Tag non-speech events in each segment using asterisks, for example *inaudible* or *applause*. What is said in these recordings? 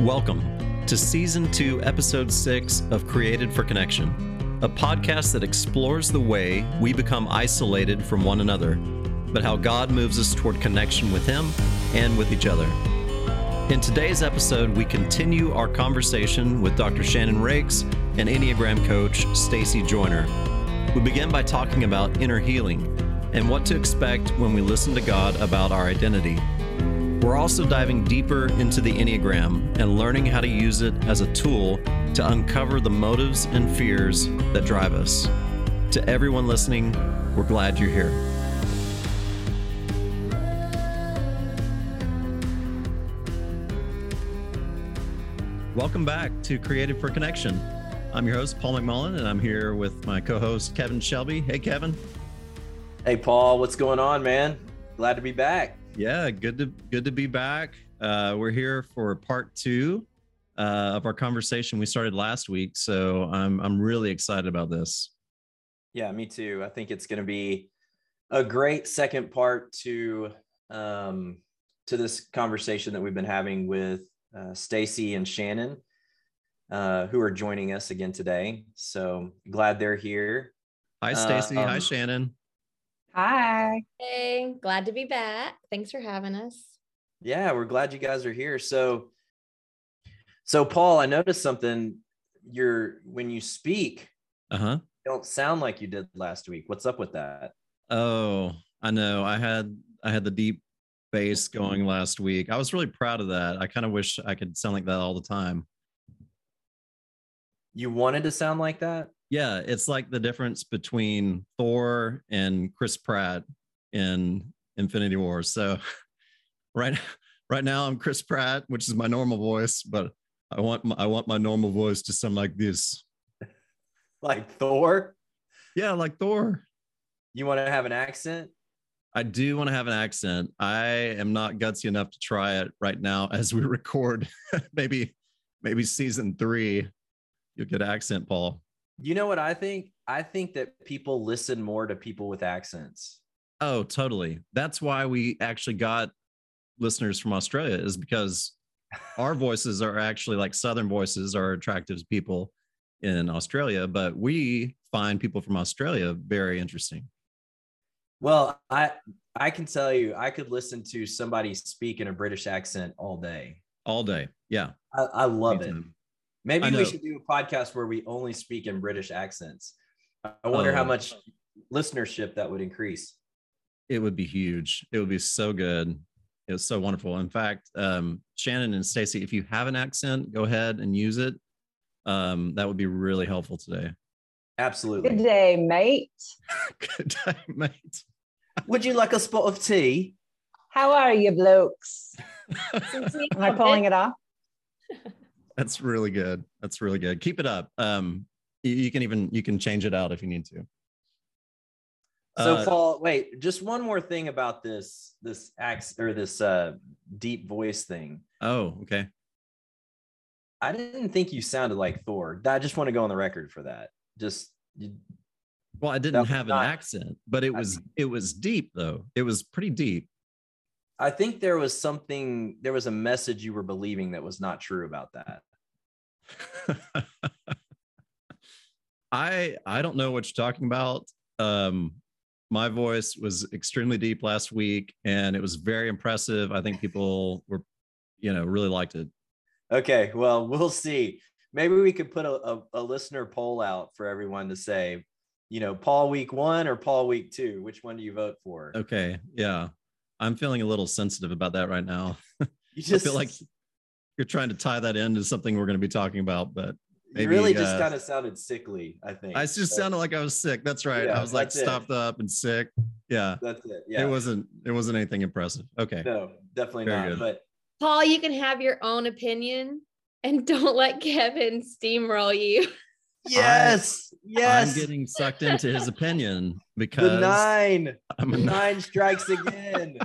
Welcome to Season 2, Episode 6 of Created for Connection, a podcast that explores the way we become isolated from one another, but how God moves us toward connection with Him and with each other. In today's episode, we continue our conversation with Dr. Shannon Rakes and Enneagram coach Stacy Joyner. We begin by talking about inner healing and what to expect when we listen to God about our identity. We're also diving deeper into the Enneagram and learning how to use it as a tool to uncover the motives and fears that drive us. To everyone listening, we're glad you're here. Welcome back to Created for Connection. I'm your host, Paul McMullen, and I'm here with my co host, Kevin Shelby. Hey, Kevin. Hey, Paul, what's going on, man? Glad to be back. Yeah, good to good to be back. Uh, we're here for part two uh, of our conversation we started last week, so I'm I'm really excited about this. Yeah, me too. I think it's going to be a great second part to um, to this conversation that we've been having with uh, Stacy and Shannon, uh, who are joining us again today. So glad they're here. Hi, Stacy. Um, Hi, Shannon. Hi. Hey, glad to be back. Thanks for having us. Yeah, we're glad you guys are here. So, so Paul, I noticed something. You're when you speak, uh huh, don't sound like you did last week. What's up with that? Oh, I know. I had I had the deep bass going last week. I was really proud of that. I kind of wish I could sound like that all the time. You wanted to sound like that? Yeah, it's like the difference between Thor and Chris Pratt in Infinity War. So *laughs* right right now I'm Chris Pratt, which is my normal voice, but I want my, I want my normal voice to sound like this. like Thor? Yeah, like Thor. You want to have an accent? I do want to have an accent. I am not gutsy enough to try it right now as we record. *laughs* maybe maybe season 3 you'll get accent, Paul. You know what I think? I think that people listen more to people with accents. Oh, totally. That's why we actually got listeners from Australia is because *laughs* our voices are actually like southern voices are attractive to people in Australia, but we find people from Australia very interesting. Well, I I can tell you I could listen to somebody speak in a British accent all day. All day. Yeah. I, I love it. Maybe we should do a podcast where we only speak in British accents. I wonder how oh. much listenership that would increase. It would be huge. It would be so good. It was so wonderful. In fact, um, Shannon and Stacy, if you have an accent, go ahead and use it. Um, that would be really helpful today. Absolutely. Good day, mate. *laughs* good day, mate. Would you like a spot of tea? How are you, blokes? Am I pulling it off? *laughs* That's really good. That's really good. Keep it up. Um, you, you can even you can change it out if you need to. So uh, Paul, wait, just one more thing about this this ax or this uh deep voice thing. Oh, okay. I didn't think you sounded like Thor. I just want to go on the record for that. Just you, well, I didn't have not, an accent, but it was it was deep though. It was pretty deep. I think there was something there was a message you were believing that was not true about that. *laughs* I I don't know what you're talking about. Um, my voice was extremely deep last week, and it was very impressive. I think people were, you know, really liked it. Okay, well, we'll see. Maybe we could put a, a, a listener poll out for everyone to say, you know, Paul week one or Paul week two. Which one do you vote for? Okay, yeah, I'm feeling a little sensitive about that right now. *laughs* You just I feel like you're trying to tie that into something we're going to be talking about, but maybe, you really just uh, kind of sounded sickly. I think I just sounded like I was sick. That's right. Yeah, I was like stopped up and sick. Yeah, that's it. Yeah, it wasn't. It wasn't anything impressive. Okay. No, definitely Very not. Good. But Paul, you can have your own opinion and *laughs* don't let Kevin steamroll you. Yes, I, yes. I'm getting sucked into his opinion because the nine, I'm a nine *laughs* strikes again.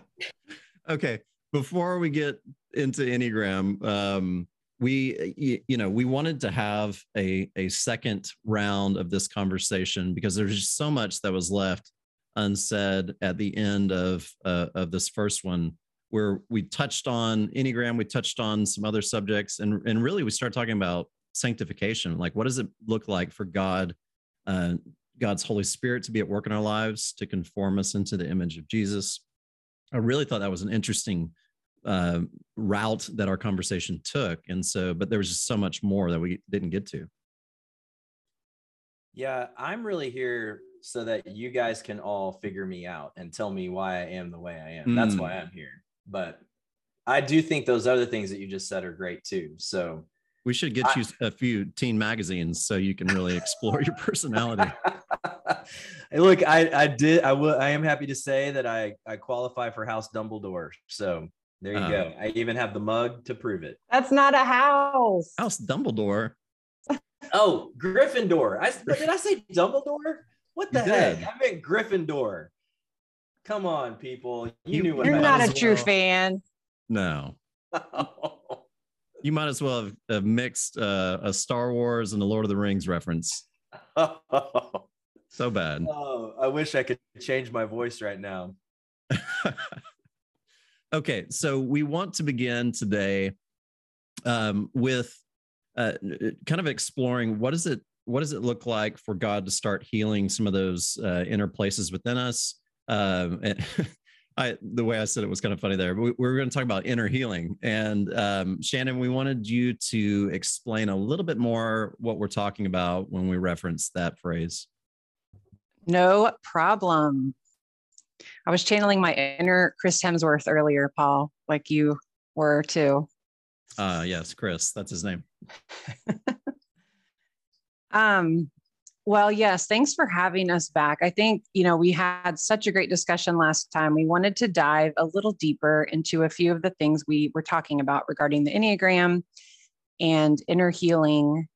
okay, before we get into Enneagram, um, we you know we wanted to have a a second round of this conversation because there's just so much that was left unsaid at the end of uh, of this first one where we touched on Enneagram, we touched on some other subjects, and, and really we start talking about sanctification. Like, what does it look like for God, uh, God's Holy Spirit to be at work in our lives to conform us into the image of Jesus? I really thought that was an interesting uh, route that our conversation took. And so, but there was just so much more that we didn't get to. Yeah, I'm really here so that you guys can all figure me out and tell me why I am the way I am. Mm. That's why I'm here but I do think those other things that you just said are great too. So we should get I, you a few teen magazines so you can really explore your personality. *laughs* Look, I, I did. I will. I am happy to say that I I qualify for House Dumbledore. So there you uh, go. I even have the mug to prove it. That's not a house. House Dumbledore. oh, Gryffindor. I did I say *laughs* Dumbledore? What the heck? I meant Gryffindor. Come on, people. You, you knew what You're not a well. true fan. No. *laughs* you might as well have, have mixed uh, a Star Wars and a Lord of the Rings reference. *laughs* so bad. Oh, I wish I could change my voice right now. Okay, so we want to begin today um, with uh, kind of exploring what is it what does it look like for God to start healing some of those uh, inner places within us um, and *laughs* I, the way I said it was kind of funny there. We, we were going to talk about inner healing, and um, Shannon, we wanted you to explain a little bit more what we're talking about when we reference that phrase. No problem. I was channeling my inner Chris Hemsworth earlier, Paul, like you were too. Uh yes, Chris, that's his name. *laughs* um well, yes, thanks for having us back. I think, you know, we had such a great discussion last time. We wanted to dive a little deeper into a few of the things we were talking about regarding the Enneagram and inner healing.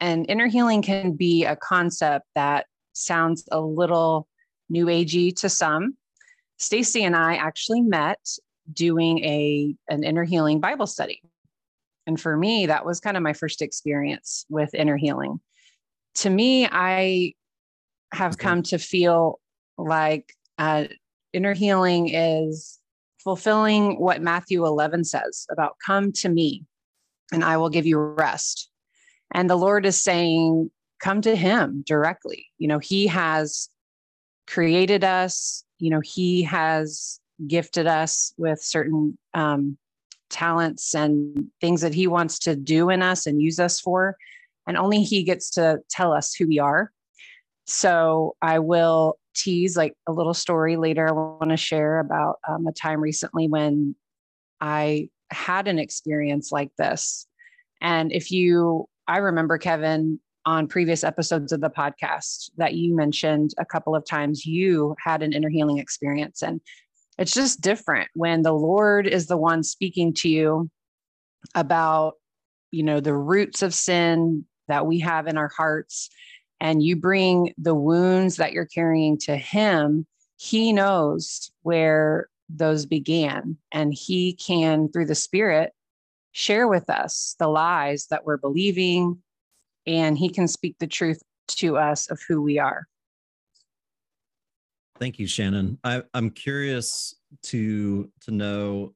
And inner healing can be a concept that sounds a little new agey to some. Stacy and I actually met doing a an inner healing Bible study. And for me, that was kind of my first experience with inner healing to me, I have come to feel like uh, inner healing is fulfilling what Matthew 11 says about come to me and I will give you rest. And the Lord is saying, come to him directly. You know, he has created us, you know, he has gifted us with certain um, talents and things that he wants to do in us and use us for and only he gets to tell us who we are. So I will tease like a little story later. I want to share about um, a time recently when I had an experience like this. And if you, I remember Kevin on previous episodes of the podcast that you mentioned a couple of times you had an inner healing experience. And it's just different when the Lord is the one speaking to you about, you know, the roots of sin, that we have in our hearts and you bring the wounds that you're carrying to him, he knows where those began and he can through the spirit share with us the lies that we're believing and he can speak the truth to us of who we are thank you shannon I, i'm curious to to know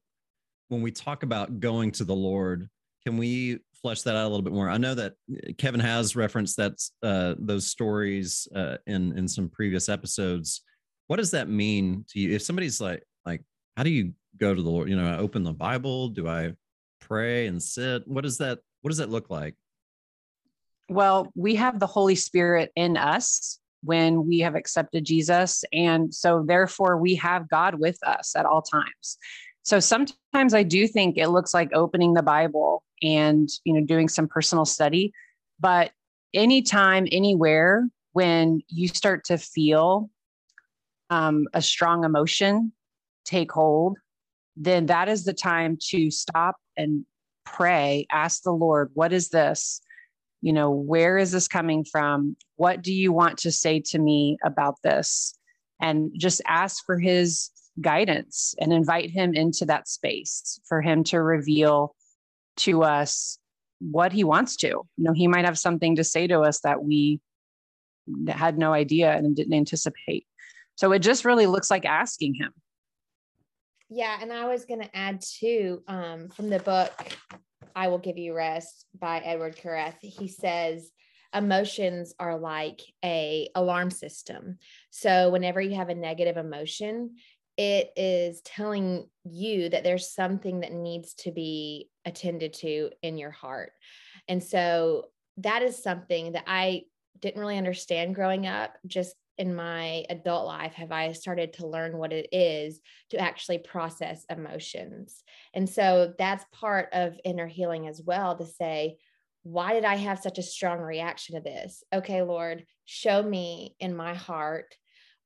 when we talk about going to the lord can we flesh that out a little bit more. I know that Kevin has referenced that uh, those stories uh, in in some previous episodes. What does that mean to you? If somebody's like like, how do you go to the Lord? You know, I open the Bible. Do I pray and sit? What does that What does that look like? Well, we have the Holy Spirit in us when we have accepted Jesus, and so therefore we have God with us at all times. So sometimes I do think it looks like opening the Bible and you know doing some personal study but anytime anywhere when you start to feel um, a strong emotion take hold then that is the time to stop and pray ask the lord what is this you know where is this coming from what do you want to say to me about this and just ask for his guidance and invite him into that space for him to reveal to us what he wants to. You know, he might have something to say to us that we had no idea and didn't anticipate. So it just really looks like asking him. yeah, and I was going to add too um, from the book "I Will Give You Rest" by Edward Kareth. He says emotions are like a alarm system. So whenever you have a negative emotion, it is telling you that there's something that needs to be attended to in your heart. And so that is something that I didn't really understand growing up. Just in my adult life have I started to learn what it is to actually process emotions. And so that's part of inner healing as well to say, why did I have such a strong reaction to this? Okay, Lord, show me in my heart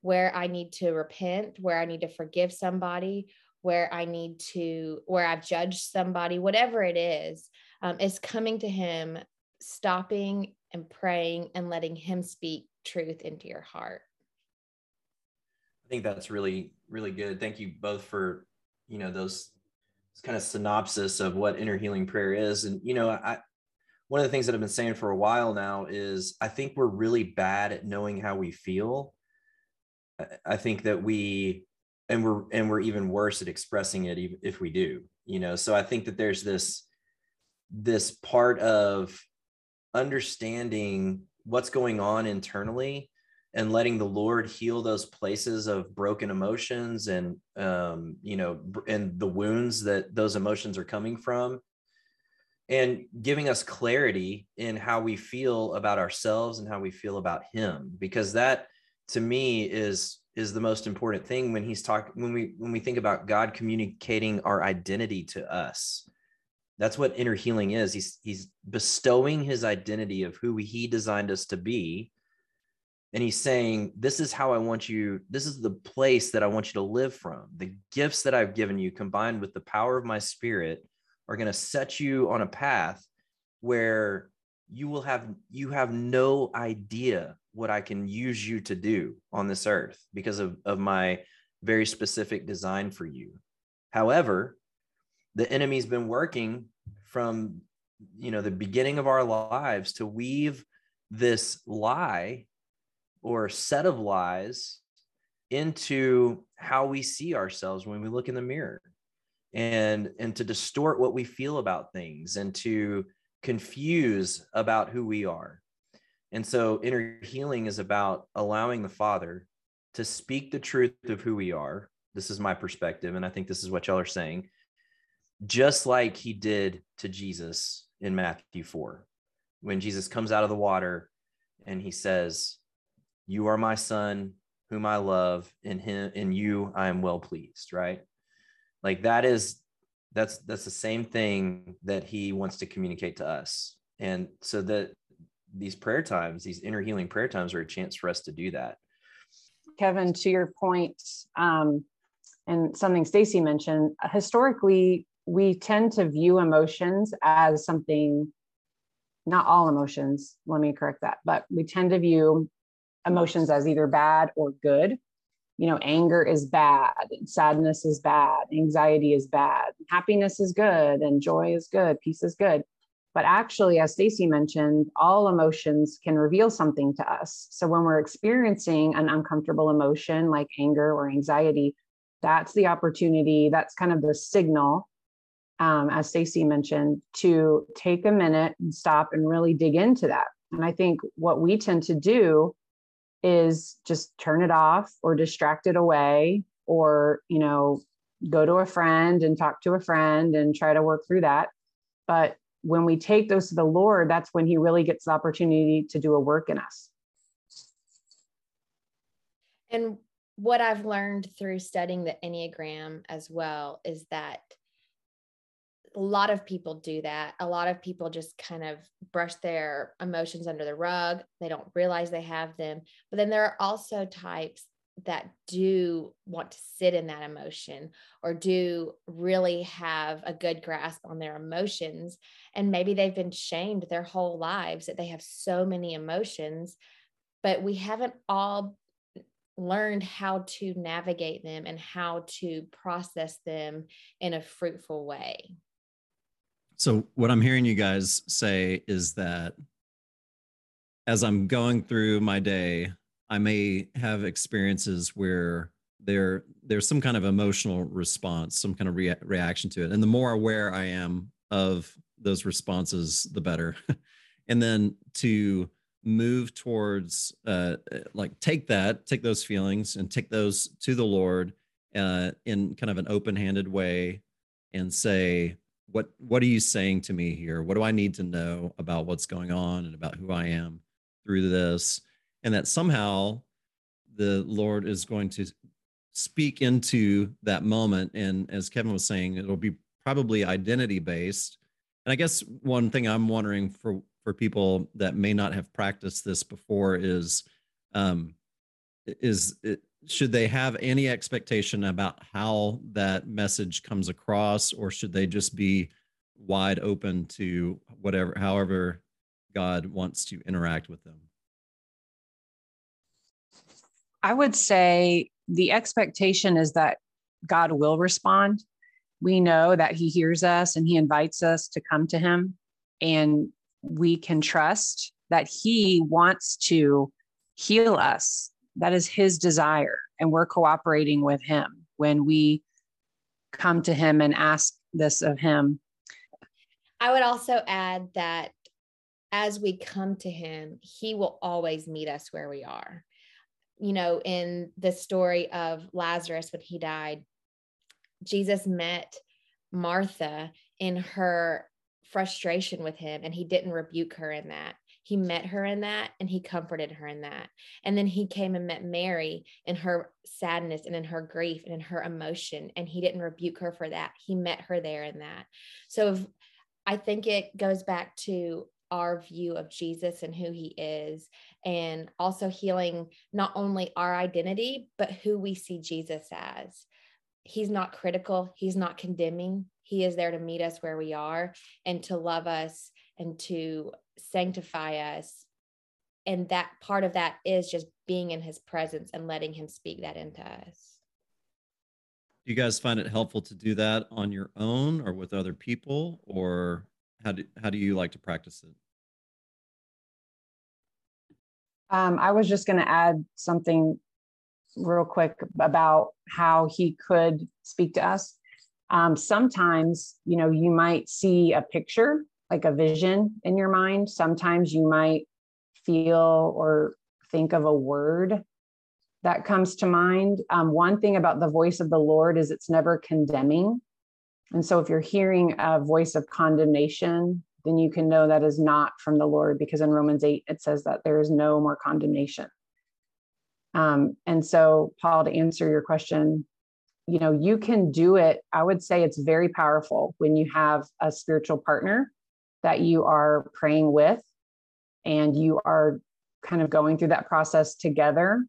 where I need to repent, where I need to forgive somebody, where I need to, where I've judged somebody, whatever it is, um, is coming to Him, stopping and praying and letting Him speak truth into your heart. I think that's really, really good. Thank you both for, you know, those kind of synopsis of what inner healing prayer is. And, you know, I, one of the things that I've been saying for a while now is I think we're really bad at knowing how we feel. I think that we, and we're, and we're even worse at expressing it if we do, you know? So I think that there's this, this part of understanding what's going on internally and letting the lord heal those places of broken emotions and um, you know and the wounds that those emotions are coming from. And giving us clarity in how we feel about ourselves and how we feel about him because that to me is is the most important thing when he's talking when we when we think about god communicating our identity to us that's what inner healing is. He's he's bestowing his identity of who he designed us to be. And he's saying this is how i want you this is the place that i want you to live from. The gifts that i've given you combined with the power of my spirit are going to set you on a path where you will have you have no idea what i can use you to do on this earth because of, of my very specific design for you. However the enemy's been working from you know the beginning of our lives to weave this lie or set of lies into how we see ourselves when we look in the mirror and and to distort what we feel about things and to confuse about who we are. And so inner healing is about allowing the father to speak the truth of who we are. This is my perspective and i think this is what y'all are saying just like he did to jesus in matthew 4 when jesus comes out of the water and he says you are my son whom i love in him in you i am well pleased right? Like that is that's that's the same thing that he wants to communicate to us. And so that these prayer times these inner healing prayer times are a chance for us to do that. Kevin to your point um, and something stacy mentioned historically we tend to view emotions as something not all emotions let me correct that but we tend to view emotions as either bad or good. You know, anger is bad, sadness is bad, anxiety is bad, happiness is good, and joy is good, peace is good. But actually, as Stacy mentioned, all emotions can reveal something to us. So when we're experiencing an uncomfortable emotion like anger or anxiety, that's the opportunity, that's kind of the signal um, as Stacy mentioned, to take a minute and stop and really dig into that. And I think what we tend to do is just turn it off or distract it away or you know go to a friend and talk to a friend and try to work through that but when we take those to the lord that's when he really gets the opportunity to do a work in us and what i've learned through studying the enneagram as well is that a lot of people do that. A lot of people just kind of brush their emotions under the rug. They don't realize they have them. But then there are also types that do want to sit in that emotion or do really have a good grasp on their emotions. And maybe they've been shamed their whole lives that they have so many emotions, but we haven't all learned how to navigate them and how to process them in a fruitful way. So, what I'm hearing you guys say is that as I'm going through my day, I may have experiences where there there's some kind of emotional response, some kind of rea- reaction to it. And the more aware I am of those responses, the better. *laughs* and then to move towards uh, like take that, take those feelings and take those to the Lord uh, in kind of an open-handed way and say, what what are you saying to me here? What do I need to know about what's going on and about who I am through this? And that somehow the Lord is going to speak into that moment. And as Kevin was saying, it'll be probably identity based. And I guess one thing I'm wondering for for people that may not have practiced this before is um, is it, should they have any expectation about how that message comes across or should they just be wide open to whatever however god wants to interact with them? I would say the expectation is that god will respond. We know that he hears us and he invites us to come to him and we can trust that he wants to heal us that is his desire. And we're cooperating with him when we come to him and ask this of him. I would also add that as we come to him, he will always meet us where we are. You know, in the story of Lazarus when he died, Jesus met Martha in her frustration with him and he didn't rebuke her in that he met her in that and he comforted her in that. And then he came and met Mary in her sadness and in her grief and in her emotion. And he didn't rebuke her for that. He met her there in that. So if, I think it goes back to our view of Jesus and who he is, and also healing not only our identity, but who we see Jesus as. He's not critical, he's not condemning. He is there to meet us where we are and to love us and to sanctify us. And that part of that is just being in his presence and letting him speak that into us. Do you guys find it helpful to do that on your own or with other people? Or how do, how do you like to practice it? Um, i was just going to add something real quick about how he could speak to us. Um, sometimes you know you might see a picture like a vision in your mind. Sometimes you might feel or think of a word that comes to mind. Um, one thing about the voice of the Lord is it's never condemning. And so if you're hearing a voice of condemnation, then you can know that is not from the Lord because in Romans 8, it says that there is no more condemnation. Um, and so, Paul, to answer your question, you know, you can do it. I would say it's very powerful when you have a spiritual partner that you are praying with and you are kind of going through that process together.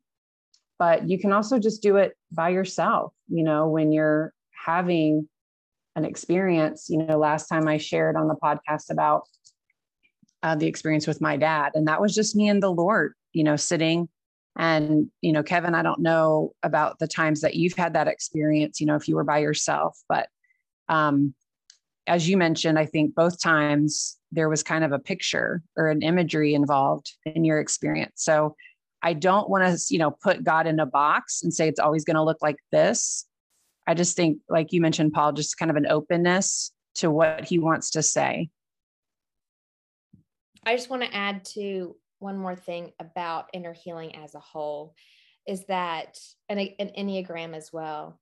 But you can also just do it by yourself, you know, when you're having an experience. You know, last time I shared on the podcast about uh, the experience with my dad, and that was just me and the Lord, you know, sitting. And, you know, Kevin, I don't know about the times that you've had that experience, you know, if you were by yourself, but um, as you mentioned, I think both times there was kind of a picture or an imagery involved in your experience. So I don't want to, you know, put God in a box and say it's always going to look like this. I just think, like you mentioned, Paul, just kind of an openness to what he wants to say. I just want to add to one more thing about inner healing as a whole is that, and an Enneagram as well,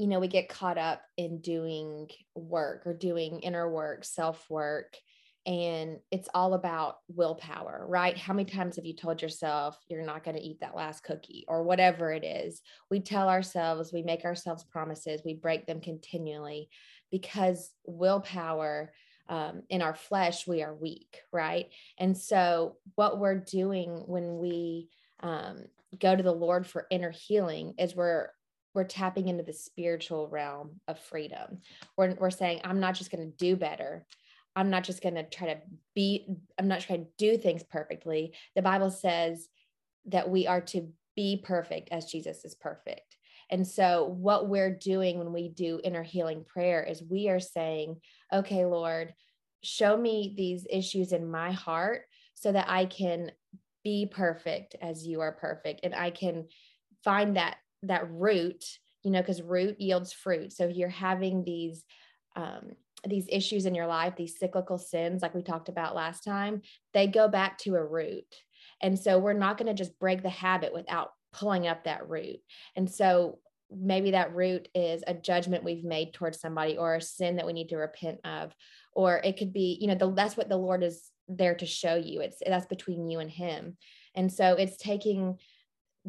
you know, we get caught up in doing work or doing inner work, self work, and it's all about willpower, right? How many times have you told yourself you're not going to eat that last cookie or whatever it is? We tell ourselves, we make ourselves promises, we break them continually because willpower. Um, in our flesh, we are weak, right? And so, what we're doing when we um, go to the Lord for inner healing is we're we're tapping into the spiritual realm of freedom. We're, we're saying, I'm not just going to do better. I'm not just going to try to be, I'm not trying to do things perfectly. The Bible says that we are to be perfect as Jesus is perfect. And so, what we're doing when we do inner healing prayer is we are saying, okay, Lord, show me these issues in my heart so that I can be perfect as you are perfect and I can find that that root you know because root yields fruit. So you're having these um, these issues in your life these cyclical sins like we talked about last time they go back to a root. And so we're not going to just break the habit without pulling up that root. And so maybe that root is a judgment we've made towards somebody or a sin that we need to repent of. Or it could be you know the, that's what the lord is there to show you. It's that's between you and him. And so it's taking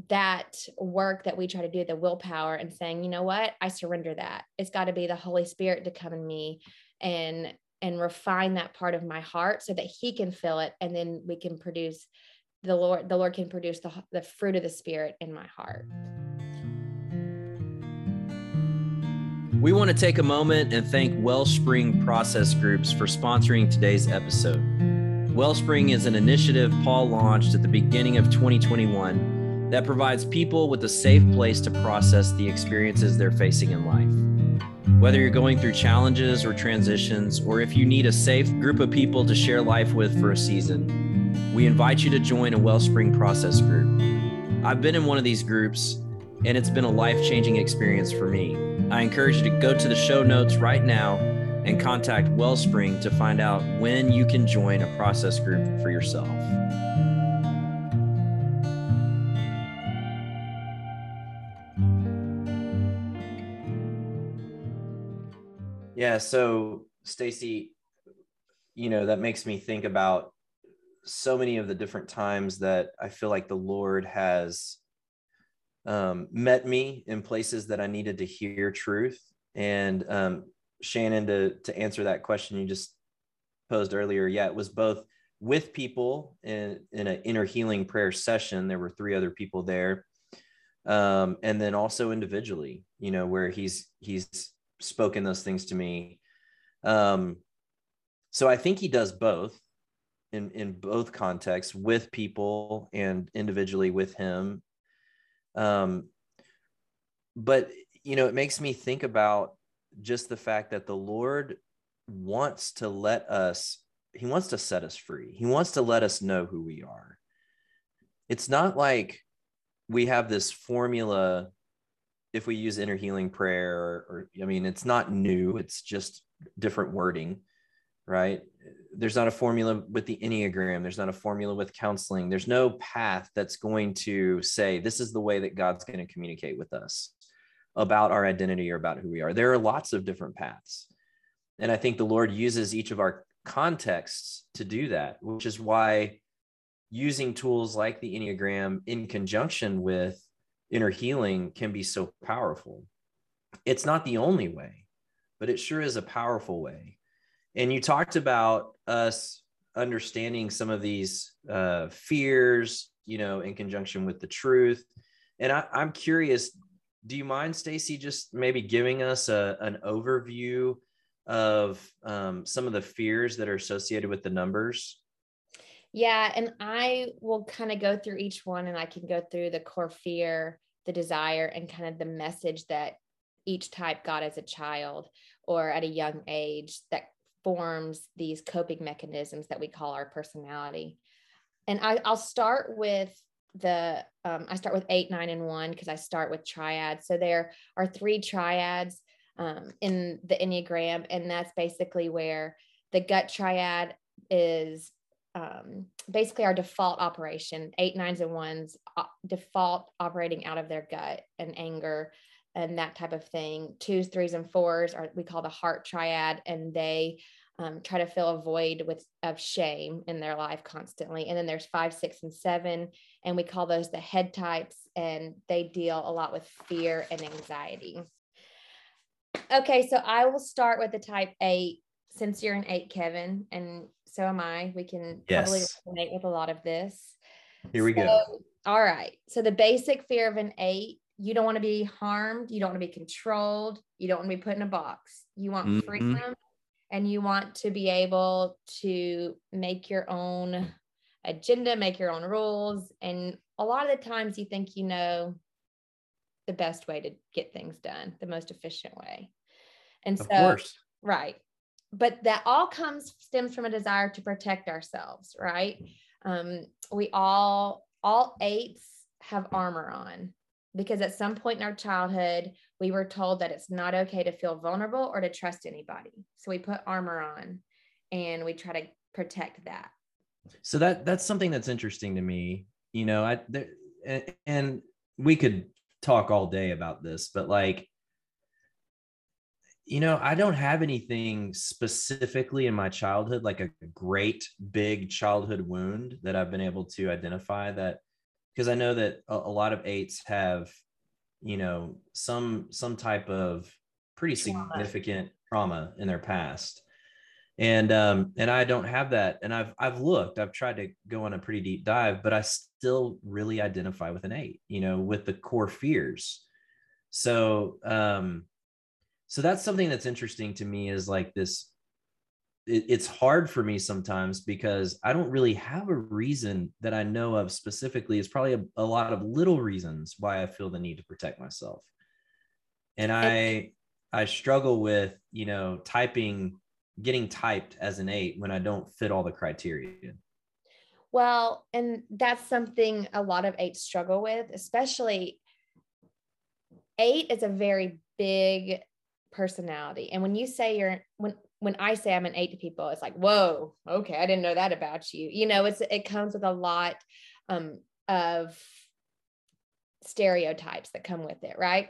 that work that we try to do the willpower and saying you know what? I surrender that. It's got to be the holy spirit to come in me and and refine that part of my heart so that he can fill it and then we can produce the lord the lord can produce the, the fruit of the spirit in my heart. We want to take a moment and thank wellspring process groups for sponsoring today's episode. Wellspring is an initiative paul launched at the beginning of 2021 that provides people with a safe place to process the experiences they're facing in life. Whether you're going through challenges or transitions, or if you need a safe group of people to share life with for a season, we invite you to join a Wellspring Process group. I've been in one of these groups, and it's been a life changing experience for me. I encourage you to go to the show notes right now and contact Wellspring to find out when you can join a process group for yourself. Yeah. So, Stacy, you know, that makes me think about so many of the different times that I feel like the Lord has um, met me in places that I needed to hear truth. And um, Shannon, to to answer that question you just posed earlier, yeah, it was both with people in in an inner healing prayer session. There were three other people there, um, and then also individually. You know, where he's he's spoken those things to me. Um, so I think he does both in in both contexts with people and individually with him. Um, but you know, it makes me think about just the fact that the Lord wants to let us. He wants to set us free. He wants to let us know who we are. It's not like we have this formula if we use inner healing prayer or, or, i mean it's not new it's just different wording right? There's not a formula with the enneagram there's not a formula with counseling there's no path that's going to say this is the way that god's going to communicate with us about our identity or about who we are. There are lots of different paths and i think the lord uses each of our contexts to do that which is why using tools like the enneagram in conjunction with inner healing can be so powerful. It's not the only way, but it sure is a powerful way. And you talked about us understanding some of these uh, fears, you know, in conjunction with the truth. And I, am curious, do you mind, Stacy, just maybe giving us a, an overview of um, some of the fears that are associated with the numbers? Yeah, and I will kind of go through each one and I can go through the core fear, the desire, and kind of the message that each type got as a child or at a young age that forms these coping mechanisms that we call our personality. And I, will start with the um, I start with eight, nine, and one because I start with triads. So there are three triads um, in the Enneagram, and that's basically where the gut triad is um, basically our default operation eight nines and ones uh, default operating out of their gut and anger and that type of thing. Twos threes and fours are we call the heart triad and they um, try to fill a void with of shame in their life constantly. And then there's five six and seven and we call those the head types and they deal a lot with fear and anxiety. Okay so i will start with the type eight since you're an eight kevin and so am I. We can yes. probably resonate with a lot of this. Here we so, go. All right. So the basic fear of an eight, you don't want to be harmed, you don't want to be controlled, you don't want to be put in a box. You want mm-hmm. freedom and you want to be able to make your own agenda, make your own rules. And a lot of the times you think you know the best way to get things done, the most efficient way. And so, right but that all comes stems from a desire to protect ourselves right um, we all all eights have armor on because at some point in our childhood, we were told that it's not okay to feel vulnerable or to trust anybody. So we put armor on and we try to protect that. So that that's something that's interesting to me. You know, I there, and we could talk all day about this, but like you know, I don't have anything specifically in my childhood, like a great big childhood wound that I've been able to identify that because I know that a, a, lot of eights have, you know, some some type of pretty significant trauma in their past. And um, and I don't have that. And I've I've looked, I've tried to go on a pretty deep dive, but I still really identify with an eight, you know, with the core fears. So um so that's something that's interesting to me is like this it, it's hard for me sometimes because i don't really have a reason that i know of specifically. It's probably a, a lot of little reasons why i feel the need to protect myself. And i i struggle with you know typing getting typed as an eight when i don't fit all the criteria. Well and that's something a lot of eights struggle with especially eight is a very big personality. And when you say you're when when I say I'm an eight to people, it's like, whoa, okay, I didn't know that about you. You know, it's it comes with a lot um, of stereotypes that come with it, right?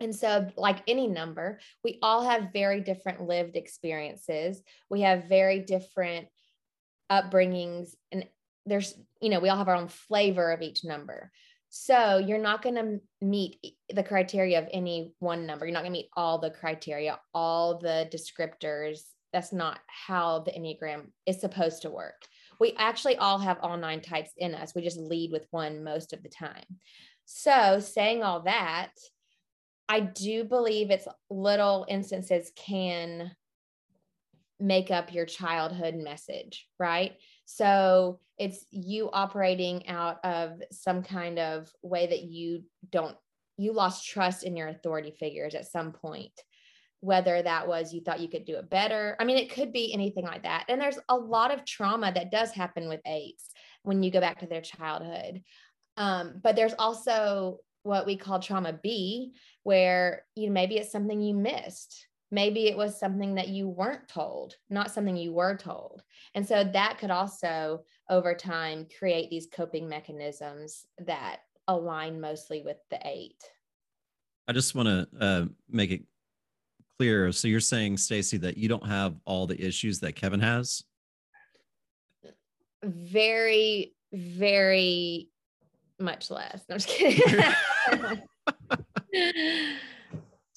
And so, like any number, we all have very different lived experiences. We have very different upbringings, and there's, you know, we all have our own flavor of each number. So you're not going to meet the criteria of any one number. You're not going to meet all the criteria, all the descriptors. That's not how the Enneagram is supposed to work. We actually all have all nine types in us. We just lead with one most of the time. So, saying all that, I do believe it's little instances can make up your childhood message, right? So it's you operating out of some kind of way that you don't, you lost trust in your authority figures at some point. Whether that was you thought you could do it better. I mean, it could be anything like that. And there's a lot of trauma that does happen with eights when you go back to their childhood. Um, but there's also what we call trauma B, where you maybe it's something you missed maybe it was something that you weren't told, not something you were told. And so that could also, over time, create these coping mechanisms that align mostly with the eight. I just want to uh, make it clear. So you're saying, Stacy, that you don't have all the issues that Kevin has? Very, very much less. No, I'm just kidding. *laughs* *laughs*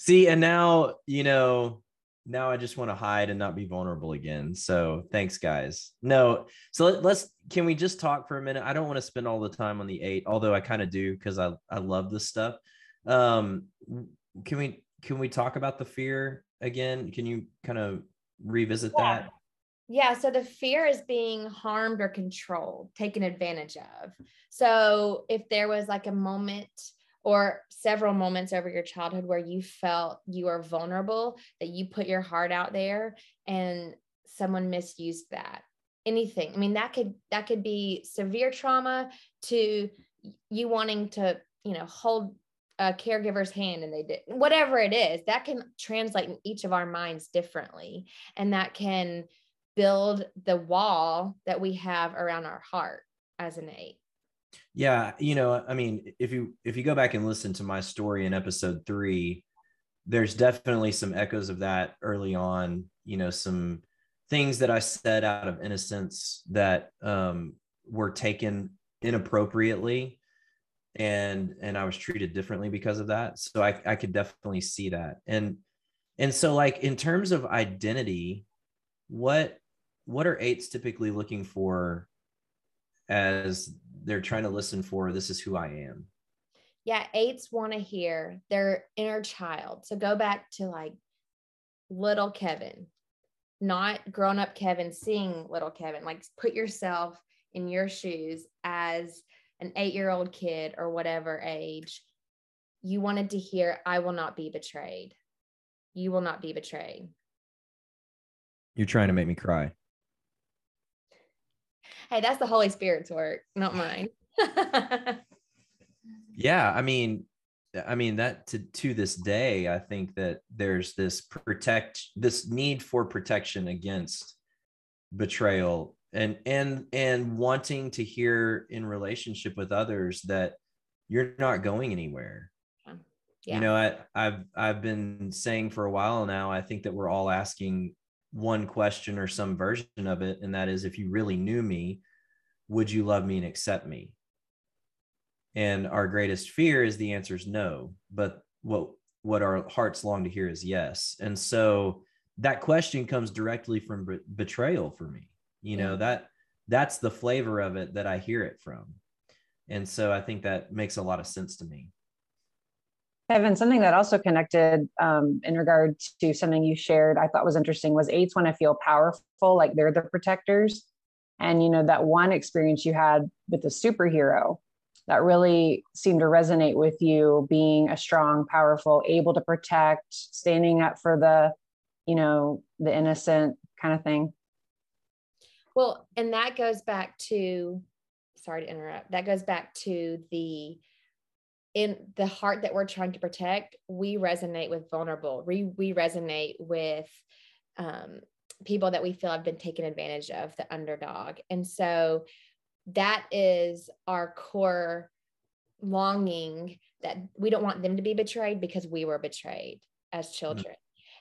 See, and now, you know, now I just want to hide and not be vulnerable again. So thanks, guys. No, so let, us can we just talk for a minute? I don't want to spend all the time on the eight, although I kind of do because I I love this stuff. Um, can we can we talk about the fear again? Can you kind of revisit yeah. that? Yeah, so the fear is being harmed or controlled, taken advantage of. So if there was like a moment or several moments over your childhood where you felt you are vulnerable, that you put your heart out there and someone misused that. Anything. I mean, that could that could be severe trauma to you wanting to, you know, hold a caregiver's hand and they did whatever it is that can translate in each of our minds differently and that can build the wall that we have around our heart as an eight yeah, you know, I mean, if you if you go back and listen to my story in episode 3, there's definitely some echoes of that early on, you know, some things that I said out of innocence that um were taken inappropriately and and I was treated differently because of that. So I I could definitely see that. And and so like in terms of identity, what what are eights typically looking for as they're trying to listen for this is who I am. Yeah, eights want to hear their inner child. So go back to like little Kevin, not grown up Kevin, seeing little Kevin. Like put yourself in your shoes as an eight year old kid or whatever age. You wanted to hear, I will not be betrayed. You will not be betrayed. You're trying to make me cry hey, that's the Holy Spirit's work, not mine. *laughs* yeah, I mean, I mean that to to this day, I think that there's this protect this need for protection against betrayal and and and wanting to hear in relationship with others that you're not going anywhere. Yeah. You know, I, I've I've been saying for a while now. I think that we're all asking one question or some version of it, and that is, if you really knew me, would you love me and accept me? And our greatest fear is the answer is no. But what what our hearts long to hear is yes. And so that question comes directly from be- betrayal for me. You know, that that's the flavor of it that I hear it from. And so I think that makes a lot of sense to me. Kevin, something that also connected um, in regard to something you shared, I thought was interesting was eights want to feel powerful, like they're the protectors. And you know, that one experience you had with the superhero, that really seemed to resonate with you being a strong powerful able to protect standing up for the you know the innocent kind of thing well and that goes back to sorry to interrupt that goes back to the in the heart that we're trying to protect we resonate with vulnerable we, we resonate with um, people that we feel have been taken advantage of the underdog and so that is our core longing that we don't want them to be betrayed because we were betrayed as mm-hmm. children.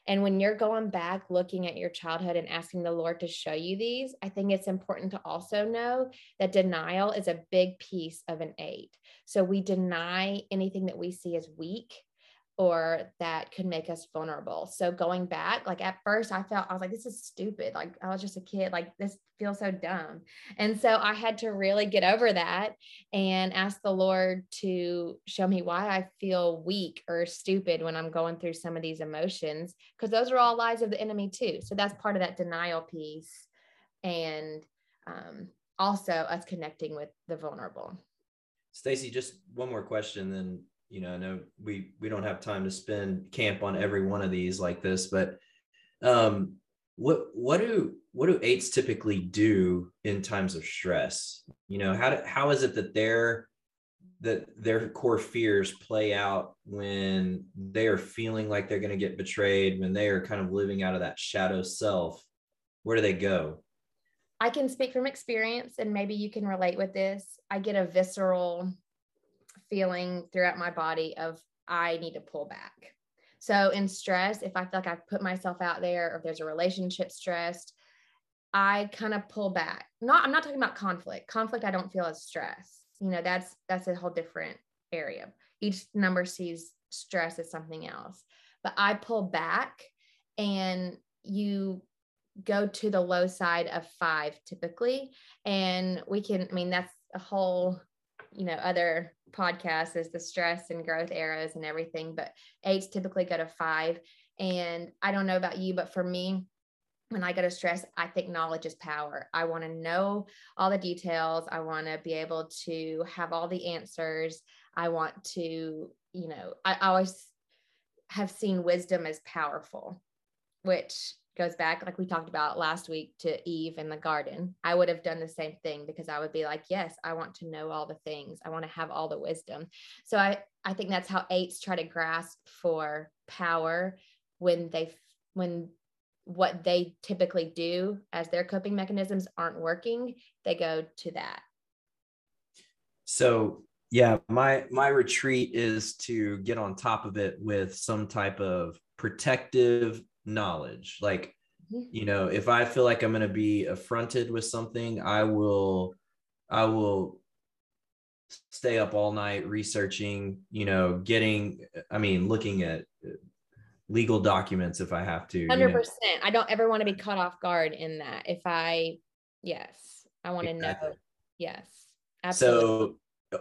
And when you're going back looking at your childhood and asking the Lord to show you these, I think it's important to also know that denial is a big piece of an eight. So we deny anything that we see as weak or that could make us vulnerable. So going back, like at first I felt I was like, this is stupid. Like I was just a kid, like this feels so dumb. And so I had to really get over that and ask the Lord to show me why I feel weak or stupid when I'm going through some of these emotions, because those are all lies of the enemy too. So that's part of that denial piece. And um, also us connecting with the vulnerable. Stacy, just one more question, then you know, I know we we don't have time to spend camp on every one of these like this, but um, what what do what do eights typically do in times of stress? You know, how do, how is it that their that their core fears play out when they are feeling like they're going to get betrayed, when they are kind of living out of that shadow self? Where do they go? I can speak from experience, and maybe you can relate with this. I get a visceral feeling throughout my body of I need to pull back. So in stress, if I feel like I've put myself out there or if there's a relationship stressed, I kind of pull back. Not I'm not talking about conflict. Conflict I don't feel as stress. You know, that's that's a whole different area. Each number sees stress as something else. But I pull back and you go to the low side of 5 typically and we can I mean that's a whole you know other podcasts is the stress and growth arrows and everything but eights typically go to five and i don't know about you but for me when I go to stress, I think knowledge is power. I want to know all the details. I want to be able to have all the answers. I want to, you know, I always have seen wisdom as powerful, which goes back like we talked about last week to Eve in the garden. I would have done the same thing because I would be like, yes, I want to know all the things. I want to have all the wisdom. So I I think that's how eights try to grasp for power when they when what they typically do as their coping mechanisms aren't working, they go to that. So yeah, my my retreat is to get on top of it with some type of protective knowledge. Like, you know, if I feel like I'm going to be affronted with something, I will, I will stay up all night researching, you know, getting, I mean, looking at legal documents if I have to. 100%. You know. I don't ever want to be caught off guard in that. If I, yes, I want to exactly. know. Yes. Absolutely. So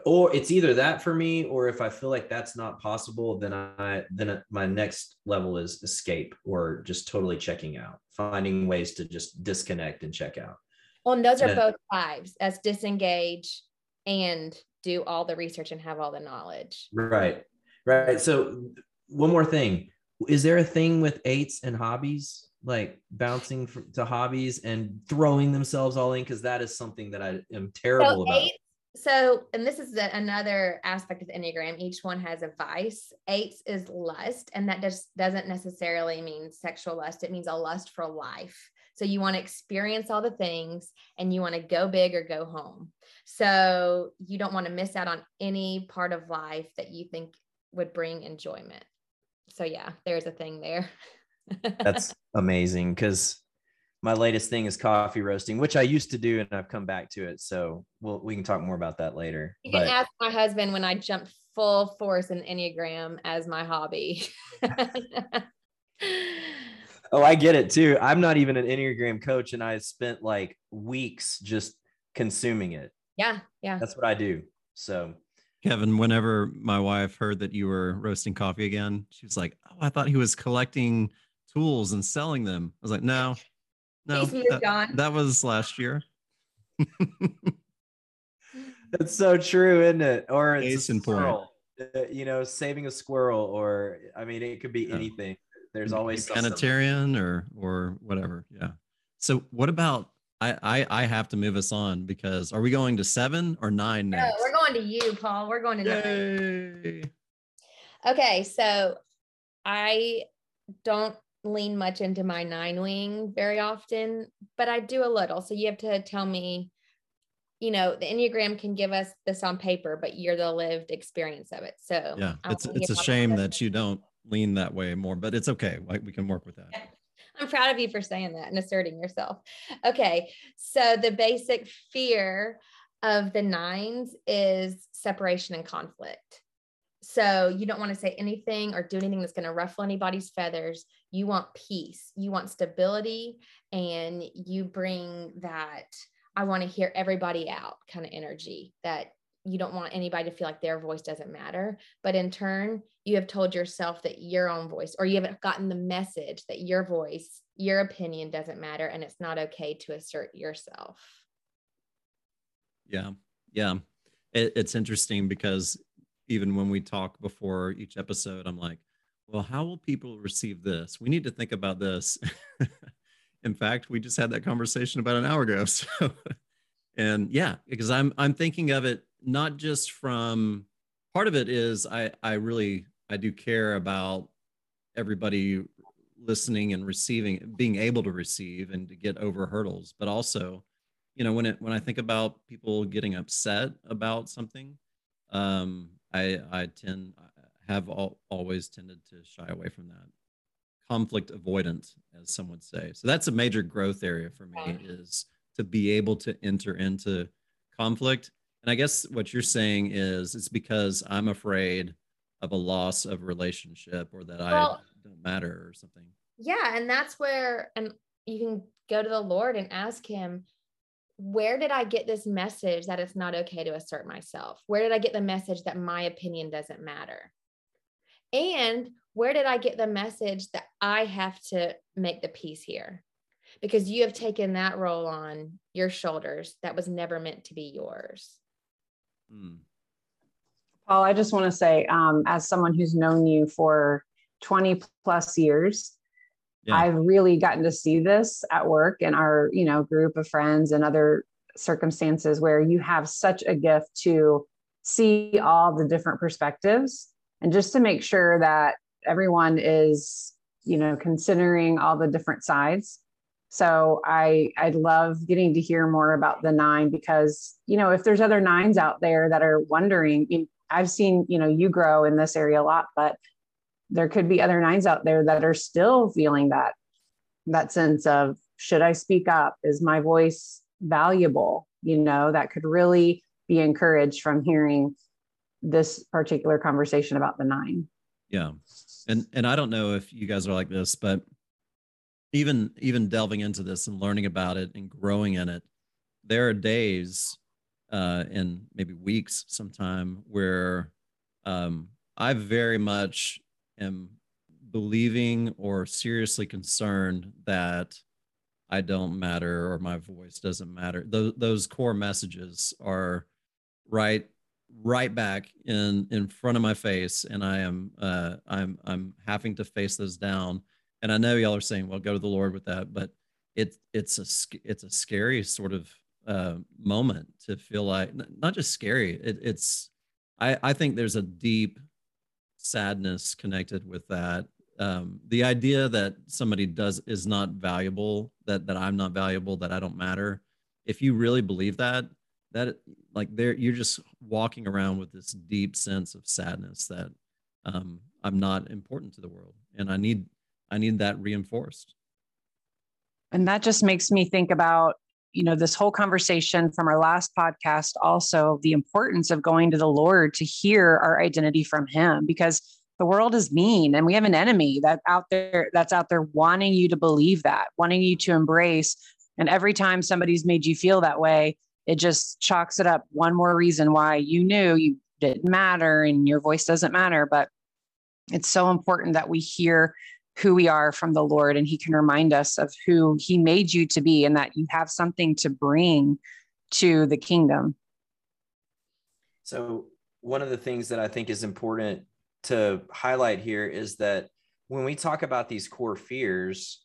or it's either that for me or if i feel like that's not possible then i then my next level is escape or just totally checking out finding ways to just disconnect and check out. Well and those are both fives as disengage and do all the research and have all the knowledge. Right right. So one more thing. Is there a thing with eights and hobbies? Like bouncing to hobbies and throwing themselves all in because that is something that i am terrible so about so, and this is the, another aspect of Enneagram. Each one has a vice. Eight is lust, and that just doesn't necessarily mean sexual lust. It means a lust for life. So you want to experience all the things and you want to go big or go home. So you don't want to miss out on any part of life that you think would bring enjoyment. So yeah, there's a thing there. *laughs* That's amazing because my latest thing is coffee roasting, which I used to do and I've come back to it. So we'll, we can talk more about that later. You can but, ask my husband when I jumped full force in Enneagram as my hobby. *laughs* oh, I get it too. I'm not even an Enneagram coach and I spent like weeks just consuming it. Yeah. Yeah. That's what I do. So Kevin, whenever my wife heard that you were roasting coffee again, she was like, Oh, I thought he was collecting tools and selling them. I was like, No, no, that, that was last year. *laughs* That's so true, isn't it? Or it's a squirrel, uh, you know, saving a squirrel, or I mean, it could be yeah. anything. There's always Planetarian or or whatever. Yeah. So what about I, I I have to move us on because are we going to seven or nine next? No, we're going to you, Paul. We're going to Yay. nine. Okay, so I don't lean much into my nine wing very often, but I do a little. So you have to tell me, you know, the Enneagram can give us this on paper, but you're the lived experience of it. So yeah, it's it's a shame that you don't lean that way more, but it's okay. We can work with that. I'm proud of you for saying that and asserting yourself. Okay. So the basic fear of the nines is separation and conflict. So you don't want to say anything or do anything that's going to ruffle anybody's feathers. You want peace, you want stability, and you bring that I want to hear everybody out kind of energy that you don't want anybody to feel like their voice doesn't matter. But in turn, you have told yourself that your own voice, or you haven't gotten the message that your voice, your opinion doesn't matter, and it's not okay to assert yourself. Yeah. Yeah. It, it's interesting because even when we talk before each episode, I'm like, well, how will people receive this? We need to think about this. *laughs* In fact, we just had that conversation about an hour ago. *laughs* So, and yeah, because I'm I'm thinking of it not just from part of it is I I really I do care about everybody listening and receiving being able to receive and to get over hurdles but also you know when it when i think about people getting upset about something um I I tend have all, always tended to shy away from that conflict avoidant, as some would say. So that's a major growth area for me is to be able to enter into conflict. And I guess what you're saying is it's because I'm afraid of a loss of relationship or that well, I don't matter or something. Yeah, and that's where and you can go to the Lord and ask him where did I get this message that it's not okay to assert myself? Where did I get the message that my opinion doesn't matter? And where did I get the message that I have to make the peace here? Because you have taken that role on your shoulders that was never meant to be yours. Hmm. Paul, I just want to say, um, as someone who's known you for 20 plus years, yeah. I've really gotten to see this at work in our, you know, group of friends and other circumstances where you have such a gift to see all the different perspectives and just to make sure that everyone is, you know, considering all the different sides. So I I love getting to hear more about the nine because you know if there's other nines out there that are wondering, I've seen you know you grow in this area a lot, but there could be other nines out there that are still feeling that that sense of should i speak up is my voice valuable you know that could really be encouraged from hearing this particular conversation about the nine yeah and and i don't know if you guys are like this but even even delving into this and learning about it and growing in it there are days uh and maybe weeks sometime where um i very much am believing or seriously concerned that I don't matter or my voice doesn't matter. Those those core messages are right right back in in front of my face and I am uh I'm I'm having to face those down. And I know y'all are saying, well, go to the Lord with that, but it it's a it's a scary sort of uh, moment to feel like not just scary. It, it's I, I think there's a deep sadness connected with that. Um, the idea that somebody does is not valuable, that that I'm not valuable, that I don't matter. If you really believe that, that like there you're just walking around with this deep sense of sadness that um, I'm not important to the world, and I need I need that reinforced. And that just makes me think about you know this whole conversation from our last podcast also the importance of going to the lord to hear our identity from him because the world is mean and we have an enemy that out there that's out there wanting you to believe that wanting you to embrace and every time somebody's made you feel that way it just chalks it up one more reason why you knew you didn't matter and your voice doesn't matter but it's so important that we hear who we are from the Lord and he can remind us of who he made you to be and that you have something to bring to the kingdom. So, one of the things that I think is important to highlight here is that when we talk about these core fears,